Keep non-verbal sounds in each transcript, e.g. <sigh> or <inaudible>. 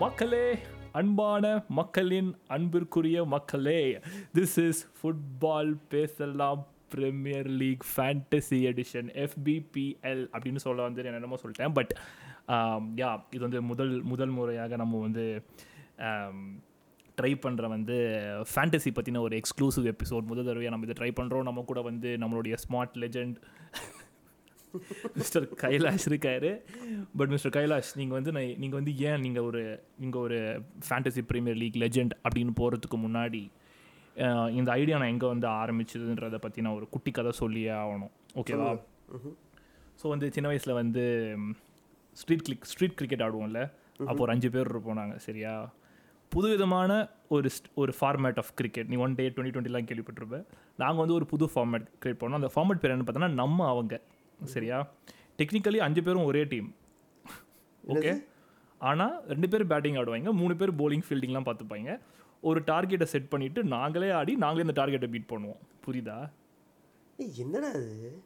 மக்களே அன்பான மக்களின் அன்பிற்குரிய மக்களே திஸ் இஸ் ஃபுட்பால் பேசலாம் premier league fantasy edition FPL அப்படின்னு சொல்ல வந்து நான் என்னமோ சொல்லிட்டேன். பட் யா um, இது வந்து முதல் முதல் முறையாக நம்ம வந்து um, ட்ரை பண்ணுற வந்து ஃபேண்டசி பற்றின ஒரு எக்ஸ்க்ளூசிவ் எபிசோட் முதல் தடவையாக நம்ம இதை ட்ரை பண்ணுறோம் நம்ம கூட வந்து நம்மளுடைய ஸ்மார்ட் லெஜெண்ட் மிஸ்டர் கைலாஷ் இருக்காரு. பட் மிஸ்டர் கைலாஷ் நீங்கள் வந்து நான் நீங்கள் வந்து ஏன் நீங்கள் ஒரு நீங்கள் ஒரு ஃபேண்டசி ப்ரீமியர் லீக் லெஜெண்ட் அப்படின்னு போகிறதுக்கு முன்னாடி இந்த ஐடியா நான் எங்கே வந்து ஆரம்பிச்சதுன்றதை பற்றி நான் ஒரு குட்டி கதை சொல்லியே ஆகணும். ஓகேவா ஸோ வந்து சின்ன வயசில் வந்து ஸ்ட்ரீட் கிளிக் ஸ்ட்ரீட் கிரிக்கெட் ஆடுவோம்ல. அப்போ ஒரு அஞ்சு பேர் இருப்போம் நாங்கள் சரியா? புதுவிதமான ஒரு ஒரு ஃபார்மேட் ஆஃப் கிரிக்கெட் நீ ஒன் டே டுவெண்ட்டி டுவெண்ட்டிலாம் கேள்விப்பட்டிருப்பேன் நாங்கள் வந்து ஒரு புது ஃபார்மேட் கிரியேட் பண்ணோம். அந்த ஃபார்மேட் பேர் என்ன பார்த்தோன்னா நம்ம அவங்க. சரியா? டெக்னிக்கலி அஞ்சு பேரும் ஒரே டீம் ஓகே ஆனால் ரெண்டு பேர் பேட்டிங் ஆடுவாங்க மூணு பேர் bowling ஃபீல்டிங்லாம் பார்த்துப்பாங்க. ஒரு டார்கெட்டை செட் பண்ணிவிட்டு நாங்களே ஆடி நாங்களே இந்த டார்கெட்டை பீட் பண்ணுவோம். புரியுதா? என்னடா அது?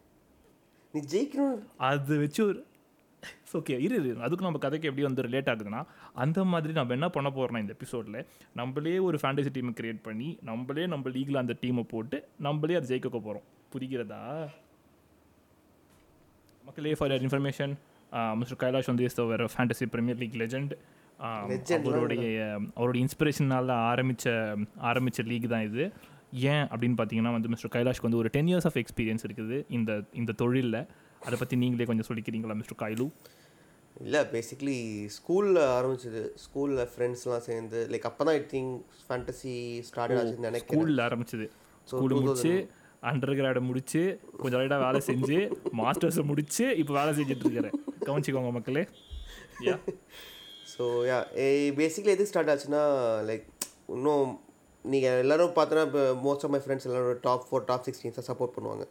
நீ ஜெயிக்கணும். அது வச்சு ஒரு <laughs> ஓகே இரு இரு அதுக்கு நம்ம கதைக்கு எப்படி வந்து ரிலேட் ஆகுதுன்னா அந்த மாதிரி நம்ம என்ன பண்ண போகிறோம்னா இந்த எபிசோடில் நம்மளே ஒரு ஃபேண்டசி டீமை கிரியேட் பண்ணி நம்மளே நம்ம லீகில் அந்த டீமை போட்டு நம்மளே அதை ஜெயிக்க போகிறோம் புரிகிறதா? மக்களே ஃபார் இன்ஃபர்மேஷன் மிஸ்டர் கைலாஷ் வந்து இஸ் வேறு ஃபேண்டசி பிரீமியர் லீக் லெஜெண்ட் அவருடைய அவருடைய இன்ஸ்பிரேஷனால் ஆரம்பித்த ஆரம்பித்த லீக் தான் இது. ஏன் அப்படின்னு பார்த்தீங்கன்னா வந்து மிஸ்டர் கைலாஷ்க்கு வந்து ஒரு டென் இயர்ஸ் ஆஃப் எக்ஸ்பீரியன்ஸ் இருக்குது இந்த இந்த தொழிலில். அதை பற்றி நீங்களே கொஞ்சம் சொல்லிக்கிறீங்களா மிஸ்டர் கைலு இல்லை பேசிக்லி ஸ்கூலில் ஆரம்பிச்சது. ஸ்கூலில் ஃப்ரெண்ட்ஸ்லாம் சேர்ந்து லைக் அப்போ தான் ஐ திங்க் ஃபேண்டசி ஸ்டார்ட் ஆச்சுன்னு நினைக்கிறேன். ஸ்கூலில் ஆரம்பிச்சது. ஸ்கூல் முடிச்சு அண்டர் கிராடை முடிச்சு கொஞ்சம் லைட்டாக வேலை செஞ்சு மாஸ்டர்ஸை முடிச்சு இப்போ வேலை செஞ்சுட்டு இருக்கிறேன். கவனிச்சிக்கோங்க மக்களே. யா ஸோ யா பேசிக்லி எது ஸ்டார்ட் ஆச்சுன்னா லைக் இன்னும் நீங்கள் எல்லாரும் பார்த்தோன்னா இப்போ மோஸ்ட் ஆஃப் மை ஃப்ரெண்ட்ஸ் எல்லாரும் டாப் ஃபோர் டாப் சிக்ஸ் டீம்ஸாக சப்போர்ட் பண்ணுவாங்க.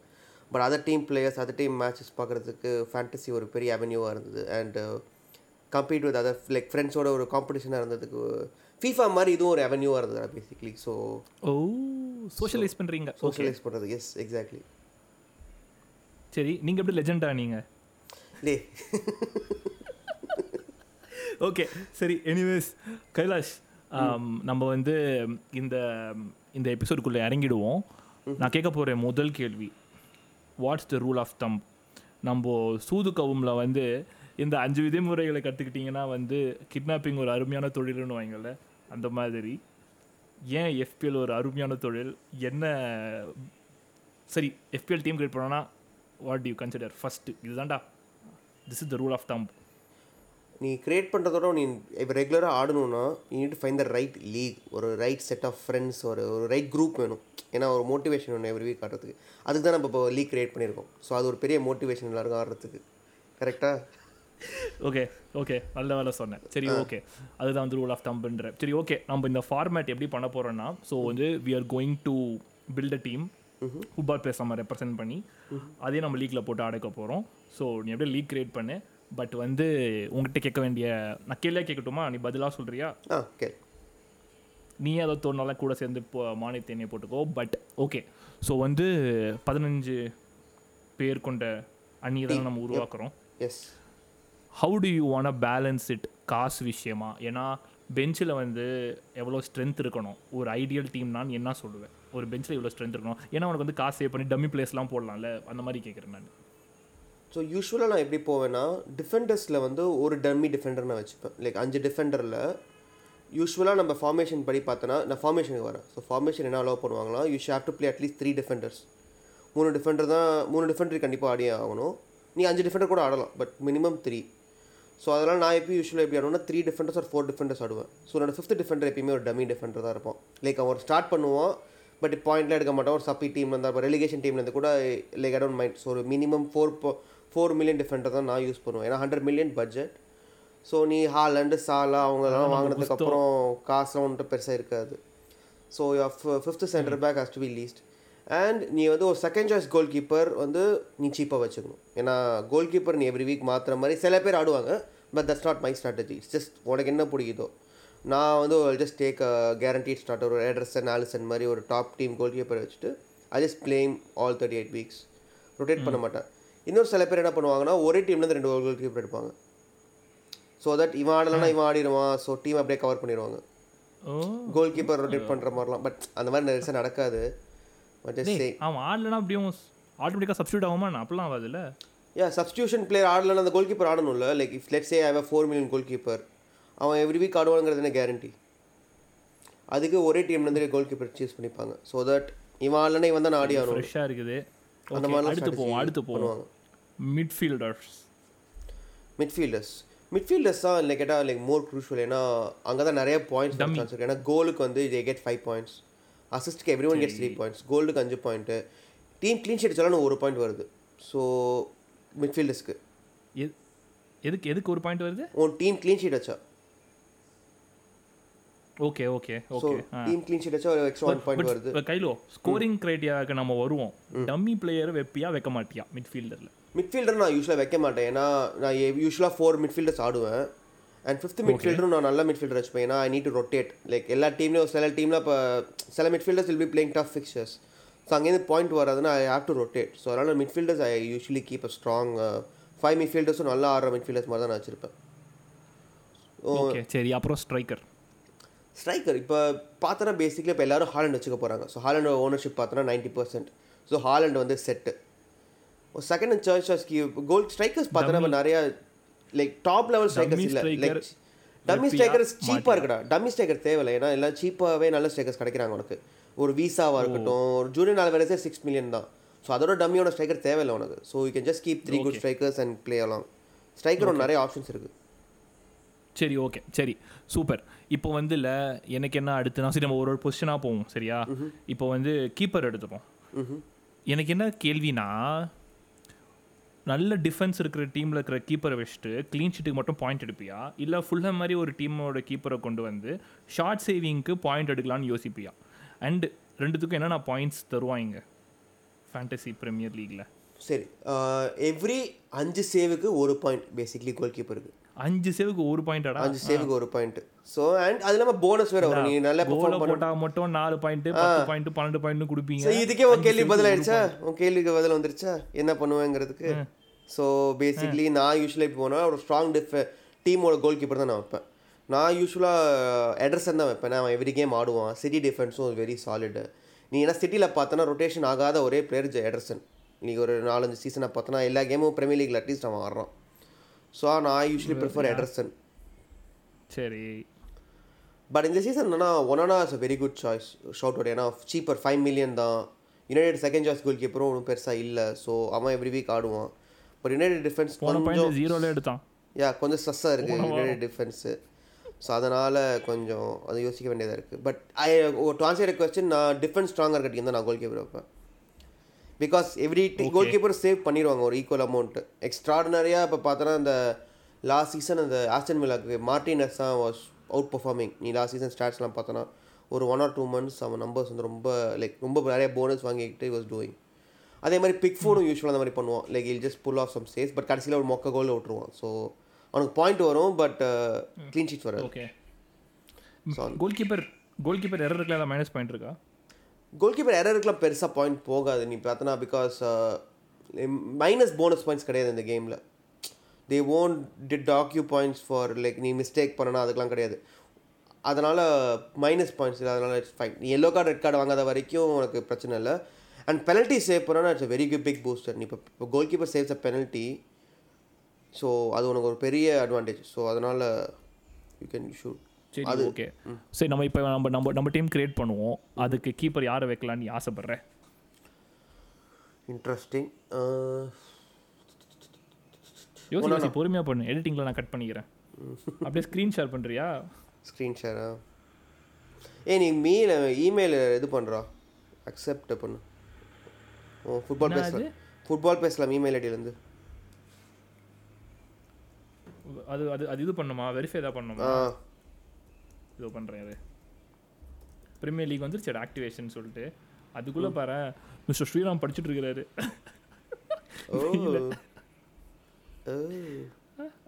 But other team players other team matches பார்க்குறதுக்கு ஃபேண்டசி ஒரு பெரிய அவென்யூவாக இருந்தது. And compete with other like ஃப்ரெண்ட்ஸோட ஒரு காம்படிஷனாக இருந்ததுக்கு ஃபீஃபா மாதிரி இதுவும் ஒரு அவென்யூவாக இருந்தது பேசிக்லி ஸோ ஓ சோஷியலைஸ் பண்ணுறீங்க சோஷியலைஸ் பண்ணுறது எஸ் எக்ஸாக்ட்லி சரி நீங்கள் எப்படி லெஜெண்டா நீங்கள் லே ஓகே சரி எனிவேஸ் கைலாஷ் ஆம், நம்ம வந்து இந்த இந்த எபிசோடுக்குள்ளே இறங்கிடுவோம். நான் கேட்க போகிற முதல் கேள்வி. What's the rule of thumb நம்ம சூது கவுமில் வந்து இந்த அஞ்சு விதிமுறைகளை கற்றுக்கிட்டிங்கன்னா வந்து கிட்னாப்பிங் ஒரு அருமையான தொழில்னு வாங்கல அந்த மாதிரி. ஏன் எஃபிஎல் ஒரு அருமையான தொழில்? என்ன சரி எஃபிஎல் டீம் கிரியேட் பண்ணோன்னா வாட் யூ கன்சிடர் ஃபஸ்ட்டு இதுதான்டா. This is the rule of thumb நீ கிரியேட் பண்ணுறதோட நீ இப்போ ரெகுலராக ஆடணும்னா you need find the right league ஒரு ரைட் செட் ஆஃப் ஃப்ரெண்ட்ஸ் ஒரு ஒரு ரைட் குரூப் வேணும். ஏன்னா ஒரு மோட்டிவேஷன் வேணும் எவ்ரி வீக் ஆடுறதுக்கு. அதுக்கு தான் நம்ம இப்போ லீக் கிரியேட் பண்ணியிருக்கோம். ஸோ அது ஒரு பெரிய மோட்டிவேஷன் எல்லாருக்கும் ஆடுறதுக்கு. கரெக்டாக ஓகே ஓகே நல்ல வேலை சொன்னேன். சரி ஓகே அதுதான் வந்து ரூல் ஆஃப் தம்புன்ற சரி ஓகே நம்ம இந்த ஃபார்மேட் எப்படி பண்ண போகிறோன்னா ஸோ வந்து we are going to build a team football plays நம்ம ரெப்ரசென்ட் பண்ணி அதே நம்ம லீக்கில் போட்டு அடைக்க போகிறோம் ஸோ நீ அப்படியே லீக் கிரியேட் பண்ணு. பட் வந்து உங்ககிட்ட கேட்க வேண்டிய நான் கேள்வியாக கேட்கட்டுமா? நீ பதிலாக சொல்கிறியா ஓகே நீ அதை தோணாலும் கூட சேர்ந்து இப்போ மானியத்தேனியை போட்டுக்கோ. பட் ஓகே ஸோ வந்து பதினஞ்சு பேர் கொண்ட அணியை தான் நம்ம உருவாக்குறோம். Yes how do you want balance it காசு விஷயமா? ஏன்னா பெஞ்சில் வந்து எவ்வளோ ஸ்ட்ரென்த் இருக்கணும்? ஒரு ஐடியல் டீம் நான் என்ன சொல்லுவேன்? ஒரு பெஞ்சில் இவ்வளோ ஸ்ட்ரென்த் இருக்கணும்? ஏன்னா உனக்கு வந்து காசு சேவ் பண்ணி டம்மி பிளேஸ்லாம் போடலாம்ல? அந்த மாதிரி கேட்குறேன் நான். ஸோ யூஸ்வலாக நான் எப்படி போவேன்னா டிஃபெண்டர்ஸில் வந்து ஒரு டம்மி டிஃபெண்டர் நான் வச்சுப்பேன். லைக் அஞ்சு டிஃபெண்டரில் யூஸ்வலாக நம்ம ஃபார்மேஷன் படி பார்த்தோன்னா நான் ஃபார்மேஷனுக்கு வரேன். ஸோ ஃபார்மேஷன் என்ன அலோவ் பண்ணுவாங்களா you have to play at least three defenders மூணு டிஃபெண்டர் தான் மூணு டிஃபெண்டர் கண்டிப்பாக ஆடியே ஆகணும். நீ அஞ்சு டிஃபெண்டர் கூட ஆடலாம் பட் மினிமம் த்ரீ ஸோ அதனால் நான் எப்போ யூஸ்வலாக எப்படி ஆடுவேன்னா த்ரீ டிஃபெண்டர்ஸ் ஒரு ஃபோர் டிஃபெண்டர்ஸ் ஆடுவேன். ஸோ என்னோட ஃபிஃப்த் டிஃபெண்டர் எப்பயுமே ஒரு டம்மி டிஃபெண்டர் தான் இருப்பான். லைக் அவன் ஸ்டார்ட் பண்ணுவான் பட் பாயிண்ட்லாம் எடுக்க மாட்டான். ஒரு சப்பி டீம்ல இருந்தால் இப்போ ரெலிகேஷன் டீம்லேருந்து கூட like I don't mind so ஒரு minimum four four million defender தான் நான் யூஸ் பண்ணுவேன். ஏன்னா ஹண்ட்ரட் மில்லியன் பட்ஜெட் ஸோ நீ ஹாலண்டு சாலா அவங்களெல்லாம் வாங்கினதுக்கப்புறம் காசுலாம் ஒன்றும் பெருசாக இருக்காது. So fifth centre back has to be least and நீ வந்து ஒரு செகண்ட் சாய்ஸ் கோல் கீப்பர் வந்து நீ சீப்பாக வச்சுக்கணும். ஏன்னா கோல் கீப்பர் நீ எவ்ரி வீக் மாற்றுற மாதிரி சில பேர் ஆடுவாங்க but that's not my strategy it's just உனக்கு என்ன பிடிக்குதோ. நான் வந்து ஜஸ்ட் டேக் கேரண்டீட் ஸ்டார்ட் ஒரு ஏட்ரஸன் ஆலிசன் மாதிரி ஒரு டாப் டீம் கோல் கீப்பர் வச்சுட்டு I just play all thirty eight weeks rotate பண்ண மாட்டேன். இன்னொரு சில பேர் என்ன பண்ணுவாங்கன்னா ஒரே டீம்லேருந்து ரெண்டு கோல் கீப்பர் எடுப்பாங்க. ஸோ தட் இவன் ஆடலைன்னா இவன் ஆடிடுவான். ஸோ டீம் அப்படியே கவர் பண்ணிடுவாங்க. கோல் கீப்பர் ரொட்டேட் பண்ணுற மாதிரிலாம். பட் அந்த மாதிரி நிறைய நடக்காது. அவன் ஆடலனா அப்படியும் ஆட்டோமேட்டிக்காக சப்ஸ்டியூட் ஆகுமா? அப்படிலாம் ஆகாதுல்ல யா சப்ஸ்டியூஷன் பிளேயர் ஆடலன்னா அந்த goal keeper ஆடணும்ல like if let's I have four million goal keeper அவன் எவ்ரி வீக் ஆடுவாங்கிறது என்ன கேரண்டி அதுக்கு ஒரே டீம்லேருந்து கோல் கீப்பர் சூஸ் பண்ணிப்பாங்க. ஸோ தட் இவன் ஆடலன்னா இவன் தான் ஆடி ஆகணும். ஃப்ரெஷ்ஷாக இருக்குது. அந்த மாதிரிலாம் அடுத்து போவோம் அடுத்து பண்ணுவாங்க. மிட்ஃபீல்டர்ஸ் மிட்ஃபீல்டர்ஸ் மிட்ஃபீல்டர்ஸ் தான் இல்லை கேட்டால் லைக் மோர் க்ரூஷுவல் ஏன்னா அங்கே தான் நிறைய பாயிண்ட்ஸ் சான்ஸ் இருக்குது ஏன்னா கோலுக்கு வந்து they get five points அசிஸ்ட்க்கு every one gets three points கோல்டுக்கு அஞ்சு பாயிண்ட்டு டீம் க்ளீன் ஷீட் வச்சாலும் ஒரு பாயிண்ட் வருது. ஸோ மிட்ஃபீல்டர்ஸ்க்கு எது எதுக்கு எதுக்கு ஒரு பாயிண்ட் வருது? உன் டீம் க்ளீன் ஷீட் வச்சா. Okay okay okay team clean sheet வச்சா ஒரு எக்ஸ்ட்ரா ஒன் பாயிண்ட் வருது. கைலோ ஸ்கோரிங் கிரைட்டியாவுக்கு நம்ம வருவோம். டம்மி பிளேயர் வைப்பியா வைக்க மாட்டியா மிட்ஃபீல்டரில் மிட்ஃபீல்டர் நான் யூஸ்வலாக வைக்க மாட்டேன். ஏன்னா நான் யூஸ்வலாக ஃபோர் மிட்ஃபீல்டர்ஸ் ஆடுவேன். அண்ட் ஃபிஃப்த் மிட்ஃபீல்டரும் நான் நல்ல மிட்ஃபீல்டர் வச்சுப்பேன். ஏன்னா I need to rotate like எல்லா டீம்லையும் சில டீமில் இப்போ சில midfielders will be playing tough fixtures so அங்கேருந்து point வராதுன்னா I have to rotate so அதனால் midfielders I usually keep a strong five மிட்ஃபீல்டர்ஸும் நல்லா ஆடுற மிட்ஃபீல்டர்ஸ் மாதிரி தான் நான் வச்சுருப்பேன். சரி. அப்புறம் ஸ்ட்ரைக்கர் ஸ்ட்ரைக்கர் இப்போ பார்த்தோன்னா பேசிக்கலி இப்போ எல்லாரும் ஹாலண்ட் வச்சுக்க போகிறாங்க ஸோ ஹாலண்ட் ஓனர்ஷிப் பார்த்தோன்னா நைன்ட்டி பர்சன்ட் ஸோ ஹாலண்ட் வந்து set second and search goal strikers பார்த்தோன்னா நிறையா லைக் டாப் லெவல் ஸ்ட்ரைக்கர்ஸ் இல்லை லைக் டம்மி ஸ்ட்ரைக்கர்ஸ் சீப்பாக இருக்குடா. டம்மி ஸ்ட்ரைக்கர் தேவையில்லை. ஏன்னா எல்லாம் சீப்பாகவே நல்ல ஸ்ட்ரைக்கர்ஸ் கிடைக்கிறாங்க உனக்கு. ஒரு வீசாவாக இருக்கட்டும் ஒரு ஜூனியர் நாலு வேலைசே சிக்ஸ் மில்லியன் தான். ஸோ அதோட டம்மியோட ஸ்ட்ரைக்கர் தேவையில்லை உனக்கு. So you can just keep three good strikers and play along striker நிறைய ஆப்ஷன்ஸ் இருக்குது சரி ஓகே சரி. சூப்பர் இப்போ வந்து இல்லை எனக்கு என்ன அடுத்து? நான் சரி நம்ம ஒரு ஒரு பொசிஷனாக போவோம். சரியா? இப்போ வந்து கீப்பர் எடுத்துப்போம். எனக்கு என்ன கேள்வினா நல்ல டிஃபென்ஸ் இருக்கிற டீமில் இருக்கிற கீப்பரை வச்சுட்டு க்ளீன் ஷீட்டுக்கு மட்டும் பாயிண்ட் எடுப்பியா? இல்லை ஃபுல்லாக மாதிரி ஒரு டீமோட கீப்பரை கொண்டு வந்து ஷார்ட் சேவிங்க்கு பாயிண்ட் எடுக்கலாம்னு யோசிப்பியா? அண்டு ரெண்டுத்துக்கும் என்னென்ன பாயிண்ட்ஸ் தருவாங்க ஃபேண்டசி ப்ரீமியர் லீகில் சரி எவ்ரி அஞ்சு சேவுக்கு ஒரு பாயிண்ட் பேசிக்லி கோல் கீப்பருக்கு அஞ்சு சேவுக்கு ஒரு பாயிண்டடா? அஞ்சு சேவுக்கு ஒரு பாயிண்ட். ஸோ அண்ட் அது இல்லாமல் போனஸ் வேற வரும். நீ நல்லா கோல பெர்ஃபார்ம் பண்ண. போட்டா மட்டும் நாலு பாயிண்ட் பத்து பாயிண்ட் பன்னெண்டு பாயிண்ட் கொடுப்பீங்க. இதுக்கே உன் கேள்வி பதில் ஆயிடுச்சா? உன் கேள்விக்கு பதில் வந்துருச்சா? என்ன பண்ணுவேங்கிறதுக்கு? ஸோ பேசிக்லி நான் யூஸ்வலாக இப்போ போனால் ஒரு ஸ்ட்ராங் டிஃப் டீமோட கோல் கீப்பர் தான் நான் வைப்பேன். நான் யூஸ்வலாக எடர்சன் தான் வைப்பேன். அவன் எவ்ரி கேம் ஆடுவான். சிட்டி டிஃபென்ஸும் வெரி சாலிடு நீ ஏன்னா சிட்டியில் பார்த்தோன்னா ரொட்டேஷன் ஆகாத ஒரே பிளேயர் எடர்சன் நீ ஒரு நாலஞ்சு சீசனை பார்த்தோன்னா எல்லா கேமும் பிரீமியர் லீக்ல அட்லீஸ்ட் அவன் ஆடுறான். ஸோ நான் யூஸ்வலி ப்ரிஃபர் எடர்சன் சரி. பட் இந்த சீசன் என்னன்னா Onana is a very good choice shout out ஏன்னா சீப்பர் ஃபைவ் மில்லியன் தான். United second choice goal keeper ஒன்றும் பெருசாக இல்லை. ஸோ அவன் எவ்ரி வீக் ஆடுவான். பட் யுனைடெட் டிஃபென்ஸ் போன கொஞ்சம் ஜீரோல எடுத்தான். யா கொஞ்சம் ஸ்ட்ரெஸ்ஸாக இருக்குது யுனைடெட் டிஃபென்ஸு ஸோ அதனால் கொஞ்சம் அது யோசிக்க வேண்டியதாக இருக்குது but I to answer question நான் டிஃபென்ஸ் ஸ்ட்ராங்காக இருக்க டீம் தான் நான் கோல் கீப்பர் வைப்பேன். Because every goal keeper save பண்ணிடுவாங்க ஒரு ஈக்குவல் அமௌண்ட் எக்ஸ்ட்ராடினரியாக இப்போ பார்த்தோன்னா இந்த லாஸ்ட் சீசன் அந்த ஆஸ்டன் மில்லாக்கு மார்டினஸ் தான் வாஸ் அவுட் பர்ஃபார்மிங் நீ லாஸ்ட் சீசன் ஸ்டாட்ஸ்லாம் பார்த்தோன்னா ஒரு ஒன் ஆர் டூ மந்த்ஸ் அவன் நம்பர்ஸ் வந்து ரொம்ப லைக் ரொம்ப நிறைய போனஸ் வாங்கிக்கிட்டு வாஸ் டூயிங் அதே மாதிரி பிக் ஃபோனும் யூஸ்வலாக அந்த மாதிரி பண்ணுவான். Like he'll just pull off some saves but கடைசியில் ஒரு மொக்க கோல் விட்டுருவான். ஸோ அவனுக்கு பாயிண்ட் வரும் பட் க்ளீன் ஷீட் வராது. Okay goal keeper goal keeper error இருக்கல மைனஸ் பாயிண்ட் இருக்கா? கோல் கீப்பர் எரருக்குலாம் பெருசாக பாயிண்ட் போகாது நீ பார்த்தனா பிகாஸ் மைனஸ் போனஸ் பாயிண்ட்ஸ் கிடையாது இந்த கேமில் they won't deduct points for like நீ மிஸ்டேக் பண்ணனா அதுக்கெலாம் கிடையாது. அதனால் மைனஸ் பாயிண்ட்ஸ் இல்லை அதனால் இட்ஸ் ஃபைன் நீ எல்லோ கார்டு ரெட் கார்டு வாங்காத வரைக்கும் உனக்கு பிரச்சனை இல்லை. அண்ட் பெனல்ட்டி சேவ் பண்ணனா it's very good big booster நீ இப்போ இப்போ goal keeper saves a penalty so அது உனக்கு ஒரு பெரிய அட்வான்டேஜ் ஸோ அதனால் யூ கேன் ஷூட் சரி ஓகே சரி நம்ம இப்போ நம்ம நம்ம நம்ம டீம் கிரியேட் பண்ணுவோம். அதுக்கு கீப்பர் யாரை வைக்கலாம்னு நீ ஆசைப்படுற? இன்ட்ரெஸ்டிங் யோசி யோசி பொறுமையாக பண்ணு. எடிட்டிங்கில் நான் கட் பண்ணிக்கிறேன். அப்படியே ஸ்க்ரீன் ஷேர் பண்ணுறியா ஸ்க்ரீன் ஷேரா ஏய் நீ மெயில் இமெயில் இது பண்ணுறா அக்செப்ட் பண்ணு. ஓ ஃபுட்பால் பேசலாம். ஃபுட்பால் பேசலாம் இமெயில் ஐடியிலேருந்து அது அது அது இது பண்ணுமா? வெரிஃபை தான் பண்ணுமா? இது பண்ணுறேன் அது பிரீமியர் லீக் வந்துருச்சு ஆக்டிவேஷன் சொல்லிட்டு. அதுக்குள்ளே பாரு மிஸ்டர் ஸ்ரீராம் படிச்சுட்டு இருக்கிறாரு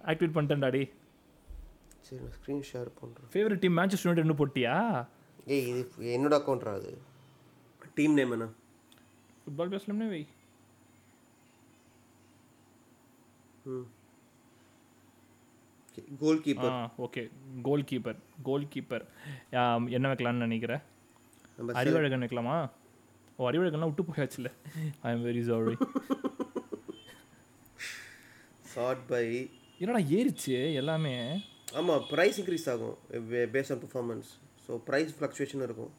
ஆக்டிவேட் பண்ணிட்டேன்டாடி சரி நான் ஸ்க்ரீன் ஷேர் பண்ணுறேன் ஃபேவரட் டீம் மேட்சஸ்டர் யுனைடெட் இன்னும் போட்டியா? ஏய் இது என்னோட அக்கௌண்ட்ரா அது? டீம் நேம் என்ன? ஃபுட்பால் பேசலாம்னே வை. ம். Goal ah keeper okay goal keeper goal keeper என்ன வைக்கலாம்னு நினைக்கிறேன் அறிவழகன் வைக்கலாமா? ஓ அறிவழகன்லாம் விட்டு போயாச்சுல I am very sorry short by என்னடா ஏறிச்சு எல்லாமே? ஆமாம் ப்ரைஸ் இன்க்ரீஸ் ஆகும். Base on performance so price fluctuation இருக்கும்.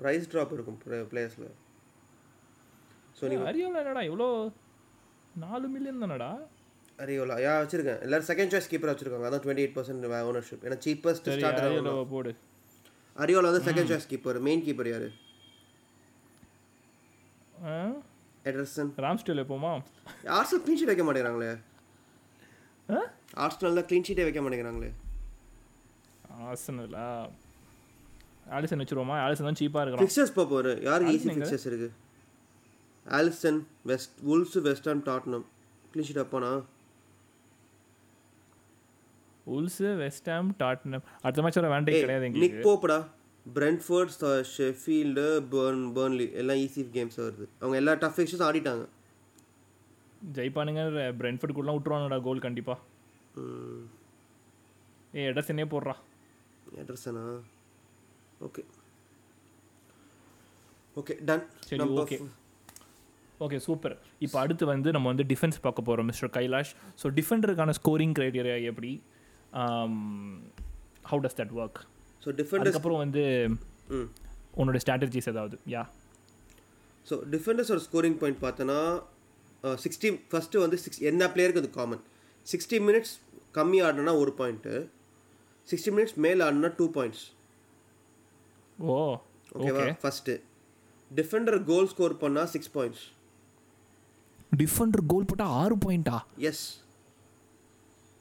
ப்ரைஸ் ட்ராப் இருக்கும் பிளேயர்ஸில் ஸோ நீ அரியோல என்னடா? இவ்வளோ நாலு மில்லியன் தானடா? அரியோலா யா வச்சிருக்கேன். எல்லாரும் செகண்ட் சாய்ஸ் கீப்பர் வச்சிருக்காங்க. அதான் டுவெண்ட்டி எயிட் பர்சன்ட் ஓனர்ஷிப் ஏன்னா சீப்பஸ்ட் ஸ்டார்டர் போடு. அரியோலா வந்து second choice keeper main keeper யாரு? எடர்சன் ராம்ஸ்டேல் எப்போமா? ஆர்சனல் க்ளீன் ஷீட் வைக்க மாட்டேங்கிறாங்களே. ஆ? ஆர்சனல் தான் க்ளீன் ஷீட்டே வைக்க மாட்டேங்கிறாங்களே. ஆசனலா ஆலிசன் வச்சிருவோமா? ஆலிசன் தான் சீப்பாக இருக்கிறான். ஃபிக்சர்ஸ் பார்ப்போம் யாருக்கு ஈஸி? ஃபிக்சர்ஸ் இருக்கு? Alisson West Wolves West Ham Tottenham clean sheet அப்பானா உல்ஸு வெஸ்டாம் டாட்னம் அடுத்த மேட்ச் வர வேண்டே கிடையாது நிக் போப்படா. பிரென்ஃபோர்ட் ஷெஃபீல்டு பர்ன் பர்ன்லி எல்லாம் ஈஸி கேம்ஸ் வருது. அவங்க எல்லா டஃப் ஃபிக்சர்ஸ் ஆடிட்டாங்க. ஜெயிப்பானுங்க பிரென்ஃபர்ட் கூடலாம் விட்டுருவானுடா கோல் கண்டிப்பா. ஏ எடர்சனே போடுறா. எடர்சனா ஓகே ஓகே டன் சரி ஓகே ஓகே சூப்பர் இப்போ அடுத்து வந்து நம்ம வந்து டிஃபென்ஸ் பார்க்க போகிறோம் மிஸ்டர் கைலாஷ் ஸோ டிஃபெண்டருக்கான ஸ்கோரிங் க்ரைட்டீரியா எப்படி? How does that work so defenders அதுக்கப்புறம் வந்து உன்னோட ஸ்ட்ராட்டஜிஸ் ஏதாவது? யா ஸோ டிஃபெண்டர்ஸோட ஸ்கோரிங் பாயிண்ட் பார்த்தோன்னா சிக்ஸ்டி ஃபஸ்ட்டு வந்து சிக்ஸ் என்ன பிளேயருக்கு அது காமன் சிக்ஸ்டி மினிட்ஸ் கம்மி ஆடினா ஒரு பாயிண்ட்டு சிக்ஸ்டி மினிட்ஸ் மேலே ஆடினா டூ பாயிண்ட்ஸ் ஓ ஓகேவா okay first defender goal score பண்ணால் சிக்ஸ் பாயிண்ட்ஸ் டிஃபெண்டர் கோல் போட்டால் ஆறு பாயிண்டா yes